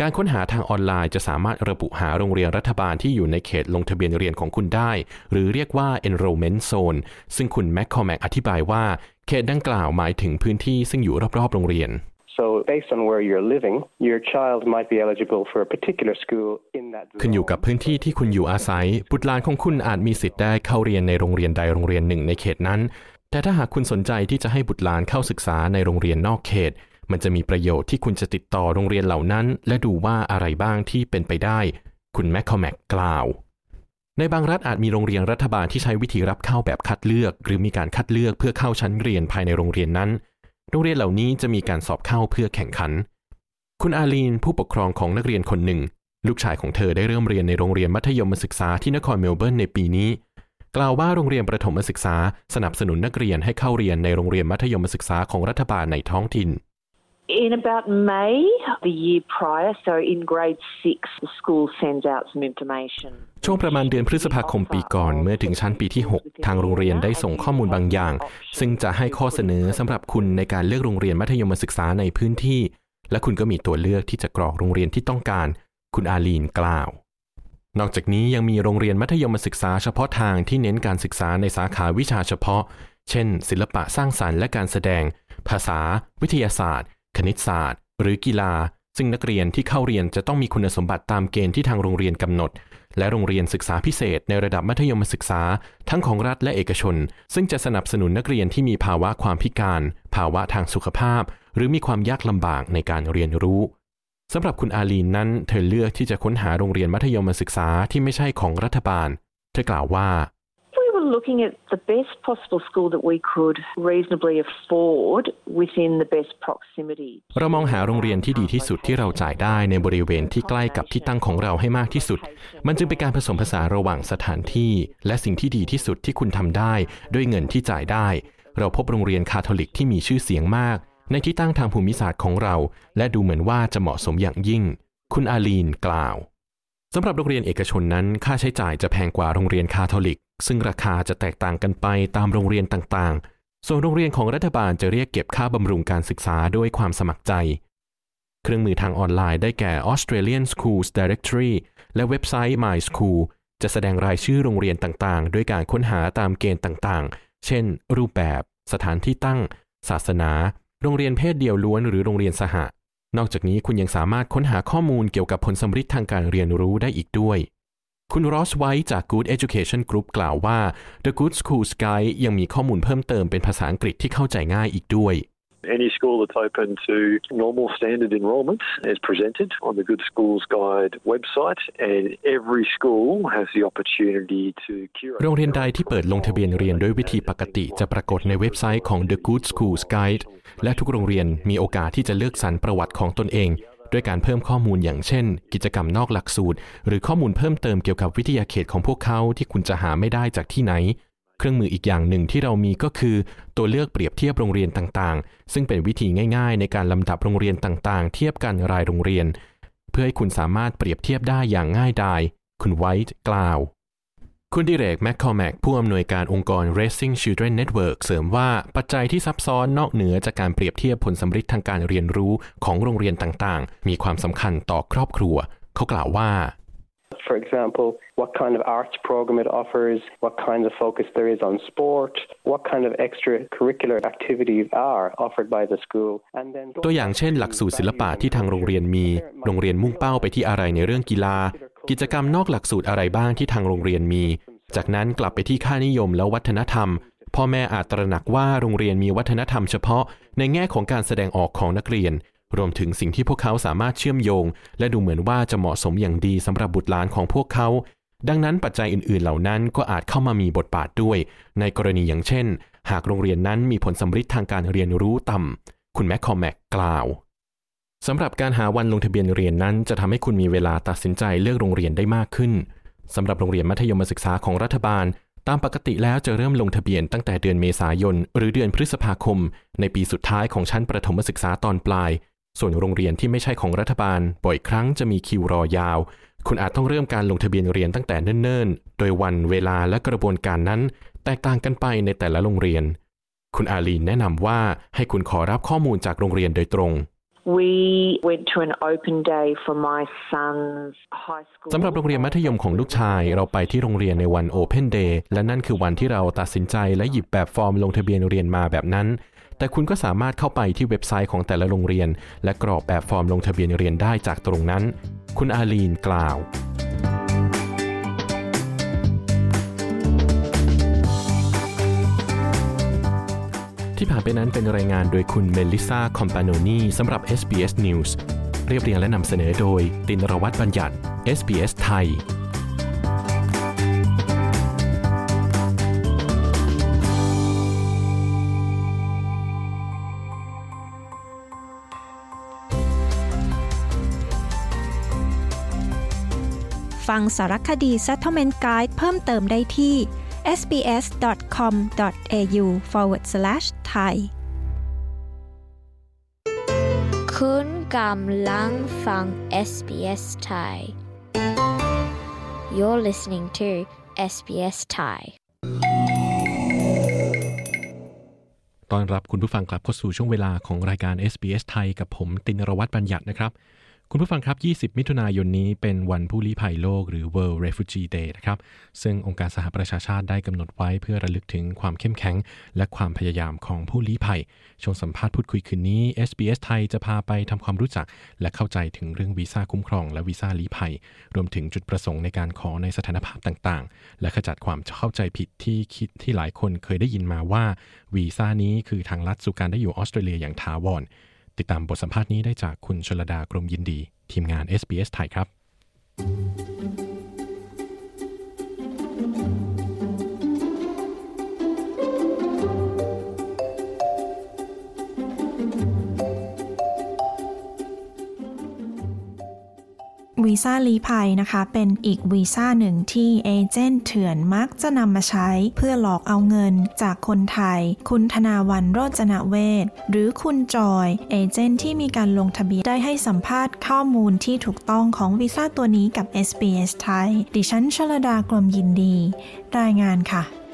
การค้นหาทางออนไลน์จะสามารถระบุหาโรงเรียนรัฐบาลที่อยู่ในเขตลงทะเบียนเรียนของคุณได้ หรือเรียกว่า enrollment zone ซึ่งคุณแมคคอแมกอธิบายว่า เขตดังกล่าวหมายถึงพื้นที่ซึ่งอยู่รอบๆ โรงเรียน So based on where you're living, your child might be eligible for a particular school in that ขึ้นอยู่กับพื้นที่ที่คุณอยู่อาศัย บุตรหลานของคุณอาจมีสิทธิ์ได้เข้าเรียนในโรงเรียนใดโรงเรียนหนึ่งในเขตนั้น แต่ถ้าหากคุณสนใจที่จะให้บุตรหลานเข้าศึกษาในโรงเรียนนอกเขต มันจะมีประโยชน์ที่คุณจะติดต่อโรงเรียนเหล่านั้น และดูว่าอะไรบ้างที่เป็นไปได้ คุณแมคคอแมกกล่าวในบางรัฐอาจมีโรงเรียนรัฐบาลที่ใช้วิธีรับเข้าแบบคัดเลือก หรือมีการคัดเลือกเพื่อเข้าชั้นเรียนภายในโรงเรียนนั้น โรงเรียนเหล่านี้จะมีการสอบเข้าเพื่อแข่งขัน คุณอาลีนผู้ปกครองของนักเรียนคนหนึ่ง ลูกชายของเธอได้เริ่มเรียนในโรงเรียนมัธยมศึกษาที่นครเมลเบิร์นในปีนี้ กล่าวว่าโรงเรียนประถมศึกษา สนับสนุนนักเรียนให้เข้าเรียนในโรงเรียนมัธยมศึกษาของรัฐบาลในท้องถิ่น In about May the year prior, so in grade six, the school sends out some information. ช่วงประมาณเดือนพฤษภาคมปีก่อน เมื่อถึงชั้นปีที่ 6 ทางโรงเรียนได้ส่งข้อมูลบางอย่าง ซึ่งจะให้ข้อเสนอสำหรับคุณในการเลือกโรงเรียนมัธยมศึกษาในพื้นที่ และคุณก็มีตัวเลือกที่จะกรอกโรงเรียนที่ต้องการ คุณอาลีนกล่าว นอกจากนี้ยังมีโรงเรียนมัธยมศึกษาเฉพาะทางที่เน้นการศึกษาในสาขาวิชาเฉพาะ เช่น ศิลปะสร้างสรรค์และการแสดง ภาษา วิทยาศาสตร์ คณิตศาสตร์ หรือกีฬา ซึ่งนักเรียนที่เข้าเรียนจะต้องมีคุณสมบัติตามเกณฑ์ที่ทางโรงเรียนกำหนด และโรงเรียนศึกษาพิเศษในระดับมัธยมศึกษา ทั้งของรัฐและเอกชน ซึ่งจะสนับสนุนนักเรียนที่มีภาวะความพิการ ภาวะทางสุขภาพ หรือมีความยากลำบากในการเรียนรู้สำหรับคุณอาลีนนั้น เธอเลือกที่จะค้นหาโรงเรียนมัธยมศึกษาที่ไม่ใช่ของรัฐบาล เธอกล่าวว่า looking at the best possible school that we could reasonably afford within the best proximity. เรามองหาโรงเรียนที่ดีที่สุดที่เราจ่ายได้ในบริเวณที่ใกล้กับที่ตั้งของเราให้มากที่สุด มันจึงเป็นการผสมผสานระหว่างสถานที่ และสิ่งที่ดีที่สุดที่คุณทำได้ ด้วยเงินที่จ่ายได้ เราพบโรงเรียนคาทอลิกที่มีชื่อเสียงมาก ในที่ตั้งทางภูมิศาสตร์ของเรา และดูเหมือนว่าจะเหมาะสมอย่างยิ่ง คุณอาลีนกล่าวสำหรับโรงเรียนเอกชนนั้น ค่าใช้จ่ายจะแพงกว่าโรงเรียนคาทอลิก ซึ่งราคาจะแตกต่างกันไปตามโรงเรียนต่างๆ ส่วนโรงเรียนของรัฐบาลจะเรียกเก็บค่าบำรุงการศึกษาด้วยความสมัครใจ เครื่องมือทางออนไลน์ได้แก่ Australian Schools Directory และเว็บไซต์ My School จะแสดงรายชื่อโรงเรียนต่างๆ ด้วยการค้นหาตามเกณฑ์ต่างๆ เช่น รูปแบบ สถานที่ตั้ง ศาสนา โรงเรียนเพศเดียวล้วนหรือโรงเรียนสหนอกจากนี้คุณยังสามารถค้นหาข้อมูลเกี่ยวกับผลสำฤทธิ์ทางการเรียนรู้ได้อีกด้วย คุณรอสไว้จาก Good Education Group กล่าวว่า The Good Schools Guide ยังมีข้อมูลเพิ่มเติมเป็นภาษาอังกฤษที่เข้าใจง่ายอีกด้วย Any school that's open to normal standard enrolment is presented on the Good Schools Guide website, and every school has the opportunity to curate. โรงเรียนใดที่เปิดลงทะเบียนเรียนด้วยวิธีปกติจะปรากฏในเว็บไซต์ของ The Good Schools Guide และทุกโรงเรียนมีโอกาสที่จะเลือกสรรประวัติของตนเอง ด้วยการเพิ่มข้อมูลอย่างเช่น กิจกรรมนอกหลักสูตร หรือข้อมูลเพิ่มเติมเกี่ยวกับวิทยาเขตของพวกเขาที่คุณจะหาไม่ได้จากที่ไหน เครื่องมืออีกอย่างหนึ่งที่เรามีก็คือ ตัวเลือกเปรียบเทียบโรงเรียนต่างๆ ซึ่งเป็นวิธีง่าย ๆ ในการลำดับโรงเรียนต่างๆ เทียบกันรายโรงเรียน เพื่อให้คุณสามารถเปรียบเทียบได้อย่างง่ายดาย คุณไวท์กล่าว คุณดิเรกแมคคอแมกผู้อำนวยการองค์กร Racing Children Network เสริมว่าปัจจัยที่ซับซ้อนนอกเหนือจากการเปรียบเทียบผลสำฤทธิ์ทางการเรียนรู้ของโรงเรียนต่างๆ มีความสำคัญต่อครอบครัว เขากล่าวว่า For example, what kind of arts program it offers, what kind of focus there is on sport, what kind of extracurricular activities are offered by the school, and then ตัวอย่างเช่นหลักสูตรศิลปะที่ทางโรงเรียนมี โรงเรียนมุ่งเป้าไปที่อะไรในเรื่องกีฬา กิจกรรมนอกหลักสูตรอะไรบ้างที่ทางโรงเรียนมี จากนั้นกลับไปที่ค่านิยมและวัฒนธรรม พ่อแม่อาจตระหนักว่าโรงเรียนมีวัฒนธรรมเฉพาะ ในแง่ของการแสดงออกของนักเรียน รวมถึงสิ่งที่พวกเขาสามารถเชื่อมโยง และดูเหมือนว่าจะเหมาะสมอย่างดีสำหรับบุตรหลานของพวกเขา ดังนั้นปัจจัยอื่น ๆ เหล่านั้นก็อาจเข้ามามีบทบาทด้วย ในกรณีอย่างเช่น หากโรงเรียนนั้นมีผลสำฤทธิ์ทางการเรียนรู้ต่ำคุณแมคคอมแมกกล่าว สำหรับการหาวันลงทะเบียนเรียนนั้น จะทำให้คุณมีเวลาตัดสินใจเลือกโรงเรียนได้มากขึ้นสำหรับโรงเรียนมัธยมศึกษาของรัฐบาล ตามปกติแล้วจะเริ่มลงทะเบียนตั้งแต่เดือนเมษายน หรือเดือนพฤษภาคม ในปีสุดท้ายของชั้นประถมศึกษาตอนปลาย ส่วนโรงเรียนที่ไม่ใช่ของรัฐบาล บ่อยครั้งจะมีคิวรอยาว คุณอาจต้องเริ่มการลงทะเบียนเรียนตั้งแต่เนิ่นๆ โดยวันเวลาและกระบวนการนั้น แตกต่างกันไปในแต่ละโรงเรียน คุณอาลีนแนะนำว่าให้คุณขอรับข้อมูลจากโรงเรียนโดยตรง We went to an open day for my son's high school. สำหรับโรงเรียนมัธยมของลูกชาย เราไปที่โรงเรียนในวัน Open Day และนั่นคือวันที่เราตัดสินใจและหยิบแบบฟอร์มลงทะเบียนเรียนมาแบบนั้น แต่คุณก็สามารถเข้าไปที่เว็บไซต์ของแต่ละโรงเรียน และกรอกแบบฟอร์มลงทะเบียนเรียนได้จากตรงนั้น คุณอาลีนกล่าว ที่ผ่านไปนั้นเป็นรายงานโดยคุณเมลิซาคอมปาโนนีสำหรับ SBS News เรียบเรียงและนำเสนอโดย ตินรวัตรบัญญัติ SBS ไทยฟังสารคดี Settlement Guide เพิ่มเติมได้ที่ sbs.com.au forward slash thai คุณกำลังฟัง SBS Thai You're listening to SBS Thai ตอนรับคุณผู้ฟังกลับเข้าสู่ช่วงเวลาของรายการ SBS ไทยกับผมตินรวัตรบัญญัตินะครับ คุณผู้ฟังครับ 20 มิถุนายนนี้เป็นวันผู้ลี้ภัยโลกหรือ World Refugee Day นะครับ ซึ่งองค์การสหประชาชาติได้กำหนดไว้เพื่อระลึกถึงความเข้มแข็ง และความพยายามของผู้ลี้ภัย ช่วงสัมภาษณ์พูดคุยคืนนี้ SBS ไทยจะพาไปทำความรู้จัก และเข้าใจถึงเรื่องวีซ่าคุ้มครองและวีซ่าลี้ภัย รวมถึงจุดประสงค์ในการขอในสถานภาพต่างๆ และขจัดความเข้าใจผิดที่คิดที่หลายคนเคยได้ยินมาว่าวีซ่านี้คือทางลัดสู่การได้อยู่ออสเตรเลียอย่างถาวร ติดตามบทสัมภาษณ์นี้ได้จากคุณชลดากรมยินดี ทีมงาน SBS ไทยครับ วีซ่าลี้ภัยนะคะ เป็นอีกวีซ่าหนึ่งที่เอเจนต์เถื่อนมักจะนำมาใช้เพื่อหลอกเอาเงินจากคนไทย คุณธนาวันโรจนเวศหรือคุณจอย agent ที่มีการลงทะเบียนได้ให้สัมภาษณ์ข้อมูลที่ถูกต้องของวีซ่าตัวนี้กับ SBS ไทย ดิฉันชลดากรมยินดี รายงานค่ะ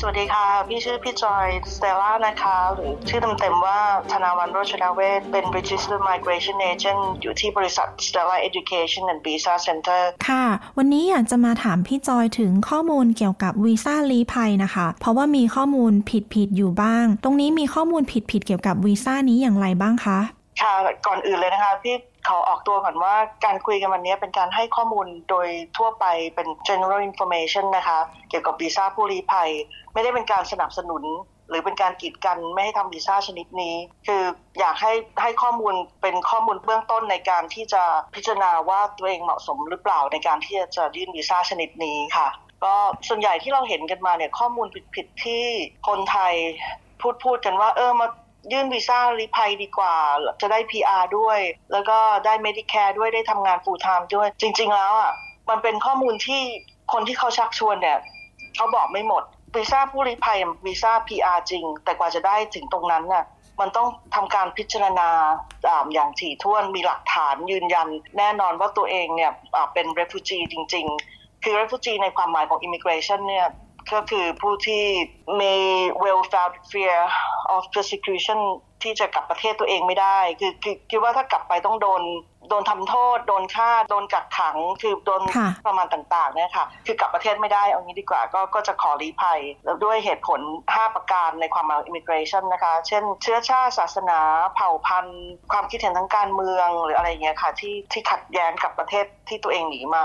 สวัสดีค่ะ พี่ชื่อพี่จอยสเตลล่านะคะ หรือชื่อเต็มๆว่าธนาวันโรชนาเวศเป็น Registered Migration Agent อยู่ที่บริษัท Stella Education and Visa Center ค่ะ วันนี้อยากจะมาถามพี่จอยถึงข้อมูลเกี่ยวกับวีซ่าลี้ภัยนะคะ เพราะว่ามีข้อมูลผิดๆอยู่บ้าง ตรงนี้มีข้อมูลผิดๆเกี่ยวกับวีซ่านี้อย่างไรบ้างคะค่ะก่อนอื่นเลยนะคะพี่ ขอออกตัวก่อนว่าการคุยกันวันนี้เป็นการให้ข้อมูลโดยทั่วไปเป็น general information นะคะ เกี่ยวกับวีซ่าผู้ลี้ภัย ไม่ได้เป็นการสนับสนุน หรือเป็นการกีดกันไม่ให้ทำวีซ่าชนิดนี้ คืออยากให้ให้ข้อมูลเป็นข้อมูลเบื้องต้นในการที่จะพิจารณาว่าตัวเองเหมาะสมหรือเปล่าในการที่จะยื่นวีซ่าชนิดนี้ค่ะ ก็ส่วนใหญ่ที่เราเห็นกันมาเนี่ยข้อมูลผิดๆที่คนไทยพูดพูดกันว่าเออมา ยื่นวีซ่าลี้ภัยดีกว่า จะได้ PR ด้วย แล้วก็ได้ Medicare ด้วยได้ทำงาน full time ด้วย จริง ๆ แล้วอะมันเป็นข้อมูลที่คนที่เขาชักชวนเนี่ยเขาบอกไม่หมดวีซ่าผู้ลี้ภัยวีซ่า PR จริง แต่กว่าจะได้ถึงตรงนั้นน่ะมันต้องทำการพิจารณาอย่างถี่ถ้วนมีหลักฐานยืนยัน แน่นอนว่าตัวเองเนี่ยเป็น refugee จริง ๆ คือ refugee ในความหมายของ immigration เนี่ย ก็คือผู้ที่มี well founded fear of persecution ที่จะกลับประเทศตัวเองไม่ได้ คือคือคิดว่าถ้ากลับไปต้องโดนโดนทำโทษ โดนฆ่า โดนกักขัง คือโดนประมาณต่างๆเนี่ยค่ะ คือกลับประเทศไม่ได้ เอางี้ดีกว่า ก็ก็จะขอลี้ภัย แล้วด้วยเหตุผล 5 ประการในความหมาย immigration นะคะ เช่น เชื้อชาติ ศาสนา เผ่าพันธุ์ ความคิดเห็นทางการเมือง หรืออะไรเงี้ยค่ะ ที่ที่ขัดแย้งกับประเทศที่ตัวเองหนีมา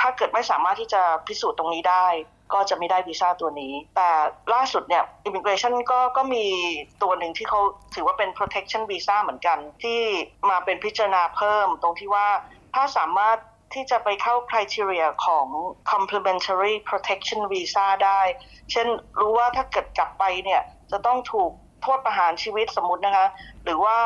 ถ้าเกิดไม่สามารถที่จะพิสูจน์ตรงนี้ได้ ก็จะไม่ได้วีซ่าตัวนี้ แต่ล่าสุดเนี่ย immigration ก็ก็มีตัวหนึ่งที่เขาถือว่าเป็น protection visa เหมือนกัน ที่มาเป็นพิจารณาเพิ่ม ตรงที่ว่าถ้าสามารถที่จะไปเข้า criteria ของ complementary protection visa ได้ เช่นรู้ว่าถ้าเกิดกลับไปเนี่ย จะต้องถูกโทษประหารชีวิตสมมตินะคะ หรือว่า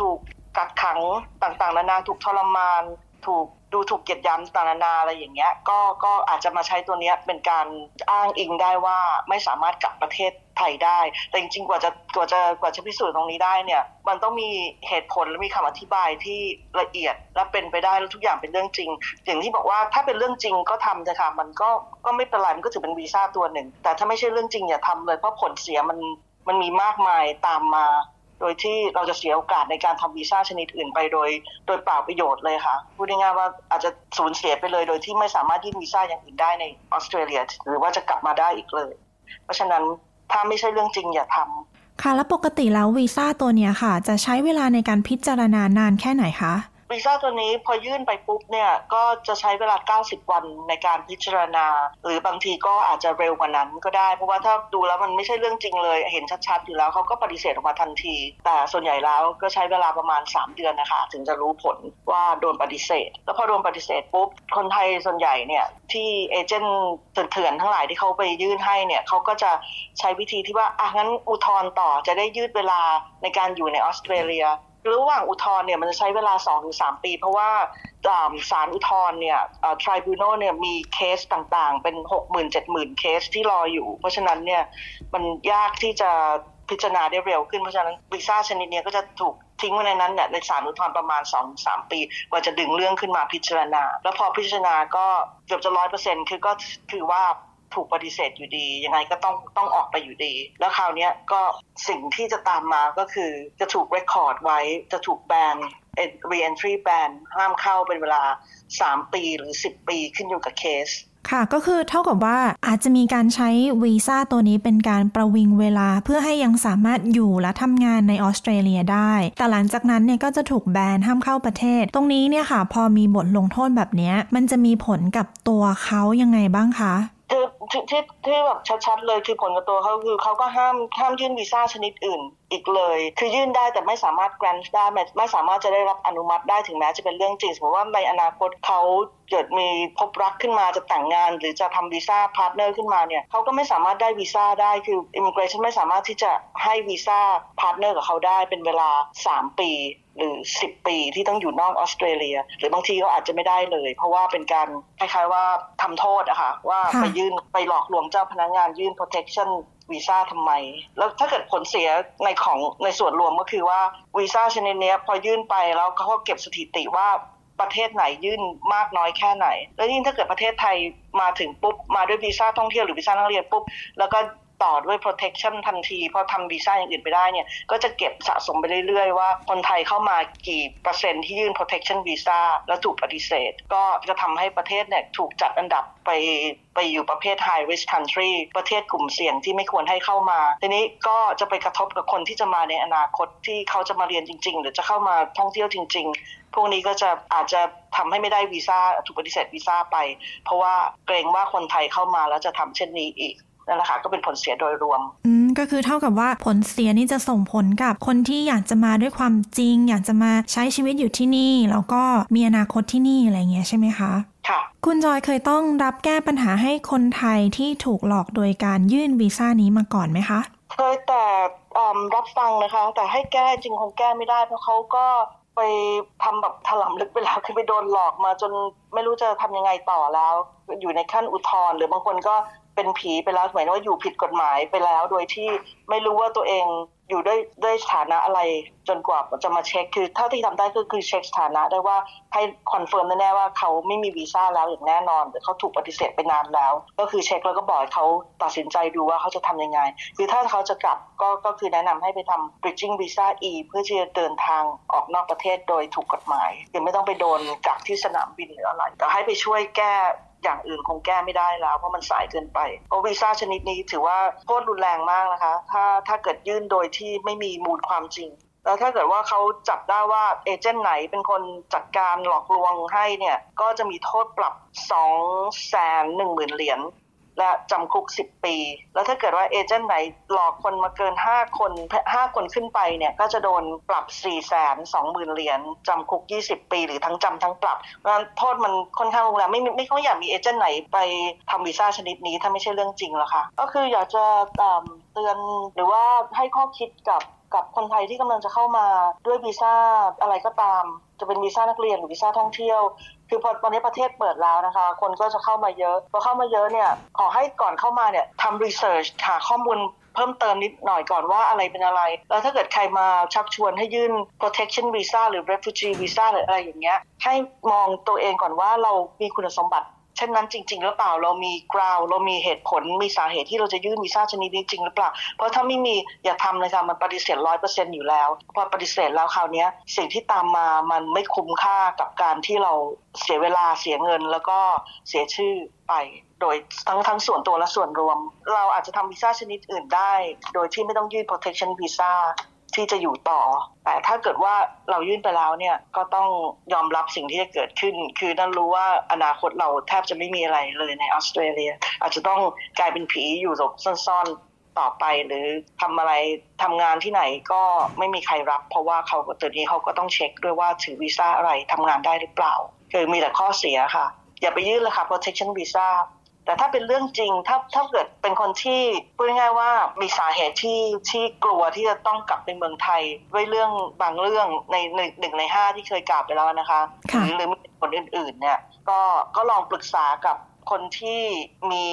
ถูกกักขังต่างๆ นานาถูกทรมาน ถูก ดูถูกเกียดยามต่างๆนานาอะไรอย่างเงี้ยก็ก็อาจจะมาใช้ตัวเนี้ยเป็นการอ้างอิงได้ว่าไม่สามารถกลับประเทศไทยได้ แต่จริงๆกว่าจะกว่าจะกว่าจะพิสูจน์ตรงนี้ได้เนี่ยมันต้องมีเหตุผลและมีคำอธิบายที่ละเอียดและเป็นไปได้แล้วทุกอย่างเป็นเรื่องจริง อย่างที่บอกว่าถ้าเป็นเรื่องจริงก็ทำเถอะค่ะมันก็ก็ไม่เป็นไรมันก็ถือเป็นวีซ่าตัวหนึ่ง แต่ถ้าไม่ใช่เรื่องจริงอย่าทำเลยเพราะผลเสียมันมันมีมากมายตามมา โดยที่เราจะเสียโอกาสในการทำวีซ่าชนิดอื่นไปโดย โดยเปล่าประโยชน์เลยค่ะ พูดง่ายๆว่าอาจจะสูญเสียไปเลย โดยที่ไม่สามารถยื่นวีซ่าอย่างอื่นได้ในออสเตรเลีย หรือว่าจะกลับมาได้อีกเลย เพราะฉะนั้นถ้าไม่ใช่เรื่องจริงอย่าทำค่ะ แล้วปกติแล้ววีซ่าตัวเนี้ยค่ะ จะใช้เวลาในการพิจารณานานแค่ไหนคะ วีซ่าตัวนี้พอยื่นไปปุ๊บเนี่ยก็จะใช้เวลา 90 วันในการพิจารณา หรือบางทีก็อาจจะเร็วกว่านั้นก็ได้ เพราะว่าถ้าดูแล้วมันไม่ใช่เรื่องจริงเลย เห็นชัดๆอยู่แล้วเขาก็ปฏิเสธออกมาทันที แต่ส่วนใหญ่แล้วก็ใช้เวลาประมาณ 3 เดือนนะคะ ถึงจะรู้ผลว่าโดนปฏิเสธ แล้วพอโดนปฏิเสธปุ๊บคนไทยส่วนใหญ่เนี่ยที่เอเจนต์เถื่อนๆทั้งหลายที่เขาไปยื่นให้เนี่ยเขาก็จะใช้วิธีที่ว่าอะงั้นอุทธรณ์ต่อจะได้ยืดเวลาในการอยู่ในออสเตรเลีย ระหว่างอุทธรณ์เนี่ยมันจะใช้เวลา 2-3 ปี เพราะว่าศาลอุทธรณ์เนี่ยทริบูโนเนี่ยมีเคสต่างๆ เป็น 60,000-70,000 เคสที่รออยู่ เพราะฉะนั้นเนี่ยมันยากที่จะพิจารณาได้เร็วขึ้น เพราะฉะนั้นวีซ่าชนิดนี้ก็จะถูกทิ้งไว้ในนั้นเนี่ยในศาลอุทธรณ์ประมาณ 2-3 ปี กว่าจะดึงเรื่องขึ้นมาพิจารณา แล้วพอพิจารณาก็เกือบจะร้อยเปอร์เซ็นต์คือก็คือว่า ถูกปฏิเสธอยู่ดี ยังไงก็ต้องต้องออกไปอยู่ดี แล้วคราวนี้ก็สิ่งที่จะตามมาก็คือจะถูกเรคคอร์ดไว้ จะถูกแบน re-entry ban ห้ามเข้าเป็นเวลา 3 ปีหรือ 10 ปีขึ้นอยู่กับเคสค่ะก็คือเท่ากับว่าอาจจะมีการใช้วีซ่าตัวนี้เป็นการประวิงเวลาเพื่อให้ยังสามารถอยู่และทำงานในออสเตรเลียได้ แต่หลังจากนั้นเนี่ยก็จะถูกแบนห้ามเข้าประเทศ ตรงนี้เนี่ยค่ะ พอมีบทลงโทษแบบนี้มันจะมีผลกับตัวเขายังไงบ้างคะคือ ที่ที่ที่แบบชัดๆเลยคือผลกับตัวเขาคือเขาก็ห้ามห้ามยื่นวีซ่าชนิดอื่นอีกเลย คือยื่นได้แต่ไม่สามารถ grant ได้ไม่ไม่สามารถจะได้รับอนุมัติได้ถึงแม้จะเป็นเรื่องจริงสมมติว่าในอนาคตเขาเกิดมีพบรักขึ้นมาจะแต่งงาน หรือจะทำวีซ่า partner ขึ้นมาเนี่ยเขาก็ไม่สามารถได้วีซ่าได้คือ immigration ไม่สามารถที่จะให้วีซ่า partner กับเขาได้เป็นเวลา 3 ปีหรือ 10 ปีที่ต้องอยู่นอกออสเตรเลีย หรือบางทีก็อาจจะไม่ได้เลย เพราะว่าเป็นการคล้ายๆว่าทำโทษอะค่ะว่าไปยื่นไปหลอกลวงเจ้าพนักงานยื่น protection วีซ่าทำไม แล้วถ้าเกิดผลเสียในของในส่วนรวมก็คือว่าวีซ่าชนิดนี้พอยื่นไปแล้วเขาก็เก็บสถิติว่าประเทศไหนยื่นมากน้อยแค่ไหน แล้วยิ่งถ้าเกิดประเทศไทยมาถึงปุ๊บมาด้วยวีซ่าท่องเที่ยวหรือวีซ่านักเรียนปุ๊บแล้วก็ ต่อด้วย protection ทันทีพอทำวีซ่าอย่างอื่นไปได้เนี่ย ก็จะเก็บสะสมไปเรื่อยๆ ว่าคนไทยเข้ามากี่เปอร์เซ็นต์ที่ยื่น protection visa แล้วถูกปฏิเสธ ก็จะทำให้ประเทศเนี่ยถูกจัดอันดับไปไปอยู่ประเภท high risk country ประเทศกลุ่มเสี่ยงที่ไม่ควรให้เข้ามา ทีนี้ก็จะไปกระทบกับคนที่จะมาในอนาคตที่เขาจะมาเรียนจริง ๆ หรือจะเข้ามาท่องเที่ยวจริง ๆ พวกนี้ก็จะอาจจะทำให้ไม่ได้วีซ่าถูกปฏิเสธวีซ่าไป เพราะว่าเกรงว่าคนไทยเข้ามาแล้วจะทำเช่นนี้อีก นั่นแหละค่ะก็เป็นผลเสียโดยรวม อืมก็คือเท่ากับว่าผลเสียนี่จะส่งผลกับคนที่อยากจะมาด้วยความจริง อยากจะมาใช้ชีวิตอยู่ที่นี่แล้วก็มีอนาคตที่นี่อะไรเงี้ยใช่ไหมคะค่ะคุณจอยเคยต้องรับแก้ปัญหาให้คนไทยที่ถูกหลอกโดยการยื่นวีซ่านี้มาก่อนไหมคะเคยแต่รับฟังนะคะ แต่ให้แก้จริงคงแก้ไม่ได้เพราะเขาก็ไปทำแบบถล่มลึกไปแล้วคือไปโดนหลอกมาจนไม่รู้จะทำยังไงต่อแล้ว อยู่ในขั้นอุทธรณ์หรือบางคนก็ เป็นผีไปแล้วหมายว่าอยู่ผิดกฎหมายไปแล้ว โดยที่ไม่รู้ว่าตัวเองอยู่ด้วยด้วยสถานะอะไรจนกว่าจะมาเช็คคือเท่าที่ทำได้ก็คือเช็คสถานะได้ว่าให้ confirm แน่ๆว่าเขาไม่มีวีซ่าแล้วอย่างแน่นอนหรือเขาถูกปฏิเสธไปนานแล้ว ก็คือเช็คแล้วก็บอกเขาตัดสินใจดูว่าเขาจะทำยังไง คือถ้าเขาจะกลับก็ก็คือแนะนำให้ไปทำ bridging visa E เพื่อที่จะเดินทางออกนอกประเทศโดยถูกกฎหมายคือไม่ต้องไปโดนกักที่สนามบินหรืออะไรแต่ให้ไปช่วยแก้ อย่างอื่นคงแก้ไม่ได้แล้ว เพราะมันสายเกินไปเพราะวีซ่าชนิดนี้ถือว่าโทษรุนแรงมากนะคะ ถ้าถ้าเกิดยื่นโดยที่ไม่มีมูลความจริงแล้วถ้าเกิดว่าเขาจับได้ว่าเอเจนต์ไหนเป็นคนจัดการหลอกลวงให้เนี่ย ก็จะมีโทษปรับ2แสนหนึ่งหมื่นเหรียญ และจำคุก 10 ปี แล้วถ้าเกิดว่าเอเจนต์ไหนหลอกคนมาเกิน 5 คน 5 คนขึ้นไปเนี่ยก็จะโดนปรับ 4 2 0 0 0 0 เหรียญจำคุก 20 ปี หรือทั้งจำทั้งปรับเพราะฉะนั้นโทษมันค่อนข้างรุนแรงไม่ไม่เขาอยากมีเอเจนต์ไหนไปทำวีซ่าชนิดนี้ถ้าไม่ใช่เรื่องจริงแล้วค่ะ ก็คืออยากจะเตือนหรือว่าให้ข้อคิดกับกับคนไทยที่กำลังจะเข้ามาด้วยวีซ่าอะไรก็ตาม จะเป็นวีซ่านักเรียนหรือวีซ่าท่องเที่ยว คือพอตอนนี้ประเทศเปิดแล้วนะคะ คนก็จะเข้ามาเยอะพอเข้ามาเยอะเนี่ยขอให้ก่อนเข้ามาเนี่ยทำรีเสิร์ชหาข้อมูลเพิ่มเติมนิดหน่อยก่อนว่าอะไรเป็นอะไร แล้วถ้าเกิดใครมาชักชวนให้ยื่น protection visa หรือ refugee visa หรืออะไรอย่างเงี้ย ให้มองตัวเองก่อนว่าเรามีคุณสมบัติ ช่นนั้นจริง ๆ หรือเปล่าเรามีกราวเรามีเหตุผลมีสาเหตุที่เราจะยื่นวีซ่าชนิดนี้จริงหรือเปล่า เพราะถ้าไม่มีอย่าทำเลยค่ะมันปฏิเสธร้อยเปอร์เซ็นต์อยู่แล้ว พอปฏิเสธแล้วคราวนี้สิ่งที่ตามมามันไม่คุ้มค่ากับการที่เราเสียเวลาเสียเงินแล้วก็เสียชื่อไปโดยทั้งทั้งส่วนตัวและส่วนรวม เราอาจจะทำวีซ่าชนิดอื่นได้ โดยที่ไม่ต้องยื่น protection visa ที่จะอยู่ต่อ แต่ถ้าเกิดว่าเรายื่นไปแล้วเนี่ยก็ต้องยอมรับสิ่งที่จะเกิดขึ้น คือนั่นรู้ว่าอนาคตเราแทบจะไม่มีอะไรเลยในออสเตรเลีย อาจจะต้องกลายเป็นผีอยู่หลบซ่อนๆต่อไป หรือทำอะไรทำงานที่ไหนก็ไม่มีใครรับ เพราะว่าเขาตอนนี้เขาก็ต้องเช็คด้วยว่าถือวีซ่าอะไรทำงานได้หรือเปล่า คือมีแต่ข้อเสียค่ะ อย่าไปยื่นเลยค่ะ protection visa แต่ถ้าเป็นเรื่องจริงถ้าถ้าเกิดเป็นคนที่พูดง่ายๆว่ามีสาเหตุที่ที่กลัวที่จะต้องกลับไปเมืองไทยด้วยเรื่องบางเรื่องในหนึ่งหนึ่งในห้าที่เคยกล่าวไปแล้วนะคะ หรือหรือคนอื่นๆเนี่ยก็ก็ลองปรึกษากับ คนที่มี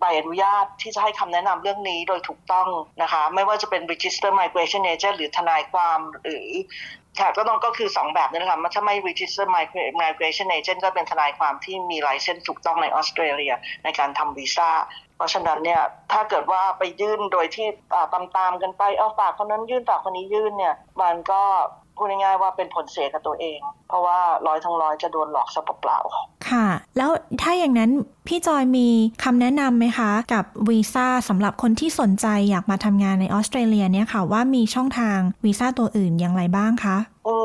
ใบอนุญาตที่จะให้คำแนะนำเรื่องนี้โดยถูกต้องนะคะ ไม่ว่าจะเป็น register migration agent หรือทนายความหรือค่ะก็ต้องก็คือ 2 แบบนี่แหละค่ะถ้าไม่ register migration agent ก็เป็นทนายความที่มีไลเซนส์ถูกต้องในออสเตรเลียในการทำวีซ่า เพราะฉะนั้นเนี่ยถ้าเกิดว่าไปยื่นโดยที่ตามตามๆกันไปเอาฝากคนนั้นยื่นฝากคนนี้ยื่นเนี่ยมันก็พูดง่ายๆว่าเป็นผลเสียกับตัวเอง เพราะว่าร้อยทั้งร้อยจะโดนหลอกซะเปล่าๆค่ะ แล้วถ้าอย่างนั้นพี่จอยมีคำแนะนำไหมคะ กับวีซ่าสำหรับคนที่สนใจอยากมาทำงานในออสเตรเลียเนี่ยค่ะว่ามีช่องทางวีซ่าตัวอื่นอย่างไรบ้างคะ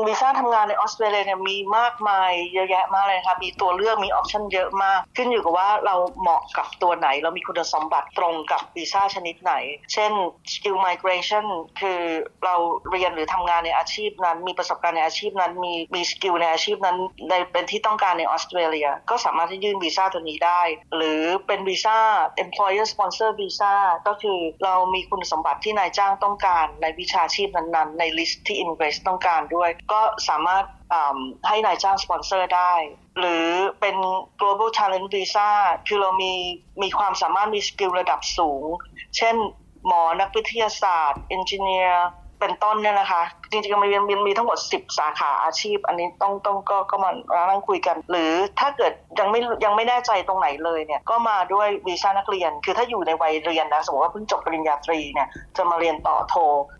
วีซ่าทำงานในออสเตรเลียเนี่ยมีมากมายเยอะแยะมากเลยค่ะมีตัวเลือกมี option เยอะมาก ขึ้นอยู่กับว่าเราเหมาะกับตัวไหน เรามีคุณสมบัติตรงกับวีซ่าชนิดไหน เช่น skill migration คือเราเรียนหรือทำงานในอาชีพนั้น มีประสบการณ์ในอาชีพนั้น มีมี skill ในอาชีพนั้นในเป็นที่ต้องการในออสเตรเลียก็สามารถที่ยื่นวีซ่าตัวนี้ได้ หรือเป็นวีซ่า employer sponsor visa ก็คือเรามีคุณสมบัติที่นายจ้างต้องการในวิชาชีพนั้นๆ ใน list ที่ immigration ต้องการด้วย ก็สามารถให้นายจ้างสปอนเซอร์ได้ หรือเป็น global talent visa คือเรามีมีความสามารถมี skill ระดับสูง เช่นหมอนักวิทยาศาสตร์ engineer เป็นต้นเนี่ยนะคะ จริงๆมันมีมีทั้งหมด 10 สาขาอาชีพ อันนี้ต้องต้องก็ก็มานั่งคุยกัน หรือถ้าเกิดยังไม่ยังไม่แน่ใจตรงไหนเลยเนี่ยก็มาด้วยวีซ่านักเรียน คือถ้าอยู่ในวัยเรียนนะสมมติว่าเพิ่งจบปริญญาตรีเนี่ยจะมาเรียนต่อโท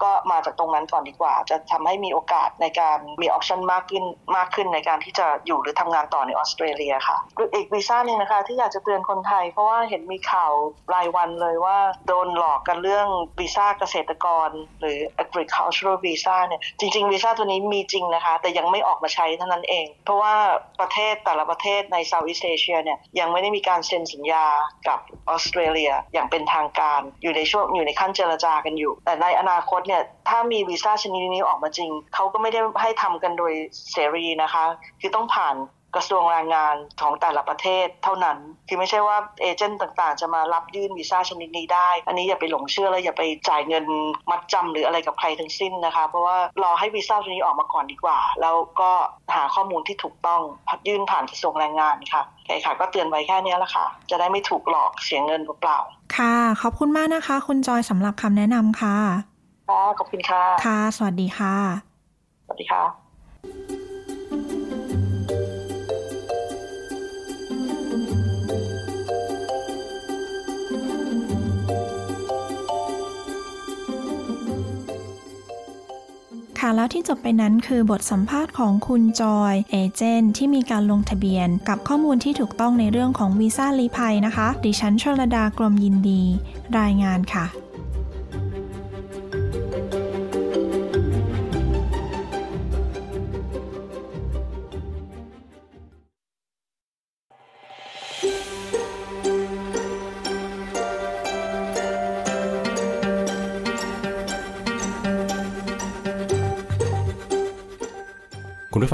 ก็มาจากตรงนั้นก่อนดีกว่า จะทำให้มีโอกาสในการมี option มากขึ้นมากขึ้นในการที่จะอยู่หรือทำงานต่อในออสเตรเลียค่ะอีกวีซ่าหนึ่งนะคะ ที่อยากจะเตือนคนไทย เพราะว่าเห็นมีข่าวรายวันเลยว่าโดนหลอกกันเรื่องวีซ่าเกษตรกร หรือ agricultural visa ซ่าเนี่ยจริงๆวีซ่าตัวนี้มีจริงนะคะ แต่ยังไม่ออกมาใช้เท่านั้นเอง เพราะว่าประเทศแต่ละประเทศในเซาท์อีสเอเชียเนี่ยยังไม่ได้มีการเซ็นสัญญากับออสเตรเลียอย่างเป็นทางการอยู่ในช่วงอยู่ในขั้นเจรจากันอยู่ แต่ในอนาคตเนี่ยถ้ามีวีซ่าชนิดนี้ออกมาจริง เขาก็ไม่ได้ให้ทำกันโดยเสรีนะคะ คือต้องผ่าน กระทรวงแรงงานของแต่ละประเทศเท่านั้น คือไม่ใช่ว่าเอเจนต์ต่างๆ จะมารับยื่นวีซ่าชนิดนี้ได้ อันนี้อย่าไปหลงเชื่อแล้วอย่าไปจ่ายเงินมัดจำหรืออะไรกับใครทั้งสิ้นนะคะ เพราะว่ารอให้วีซ่าตัวนี้ออกมาก่อนดีกว่า แล้วก็หาข้อมูลที่ถูกต้องพัดยื่นผ่านกระทรวงแรงงานค่ะโอเคค่ะ ก็เตือนไว้แค่นี้ละค่ะ จะได้ไม่ถูกหลอกเสียเงินเปล่าค่ะ ขอบคุณมากนะคะ คุณจอยสำหรับคำแนะนำค่ะค่ะขอบคุณค่ะ ค่ะ สวัสดีค่ะ สวัสดีค่ะ แล้วที่จบไปนั้นคือบทสัมภาษณ์ของคุณจอยเอเจนที่มีการลงทะเบียน กับข้อมูลที่ถูกต้องในเรื่องของวีซ่าลีภัยนะคะ ดิฉันชลดากรมยินดี รายงานค่ะ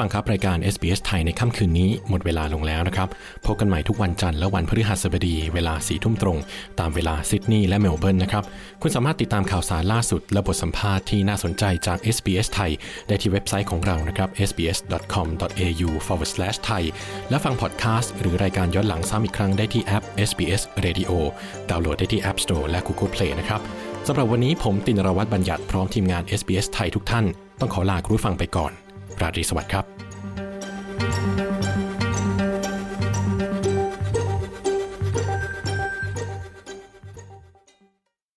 ฟังครับรายการ SBS ไทยในค่ำคืนนี้หมดเวลาลงแล้วนะครับ พบกันใหม่ทุกวันจันทร์และวันพฤหัสบดีเวลาสี่ทุ่มตรง ตามเวลาซิดนีย์และเมลเบิร์นนะครับ คุณสามารถติดตามข่าวสารล่าสุด และบทสัมภาษณ์ที่น่าสนใจจาก SBS ไทยได้ที่เว็บไซต์ของเรานะครับ sbs.com.au/thai และฟังพอดแคสต์หรือรายการย้อนหลังซ้ำอีกครั้งได้ที่แอป SBS Radio ดาวน์โหลดได้ที่ App Store และ Google Play นะครับสำหรับวันนี้ผมตินรวัตรบัญญัติพร้อมทีมงาน SBS ไทยทุกท่าน ต้องขอลาคุณผู้ฟังไปก่อน ราตรีสวัสดิ์ครับ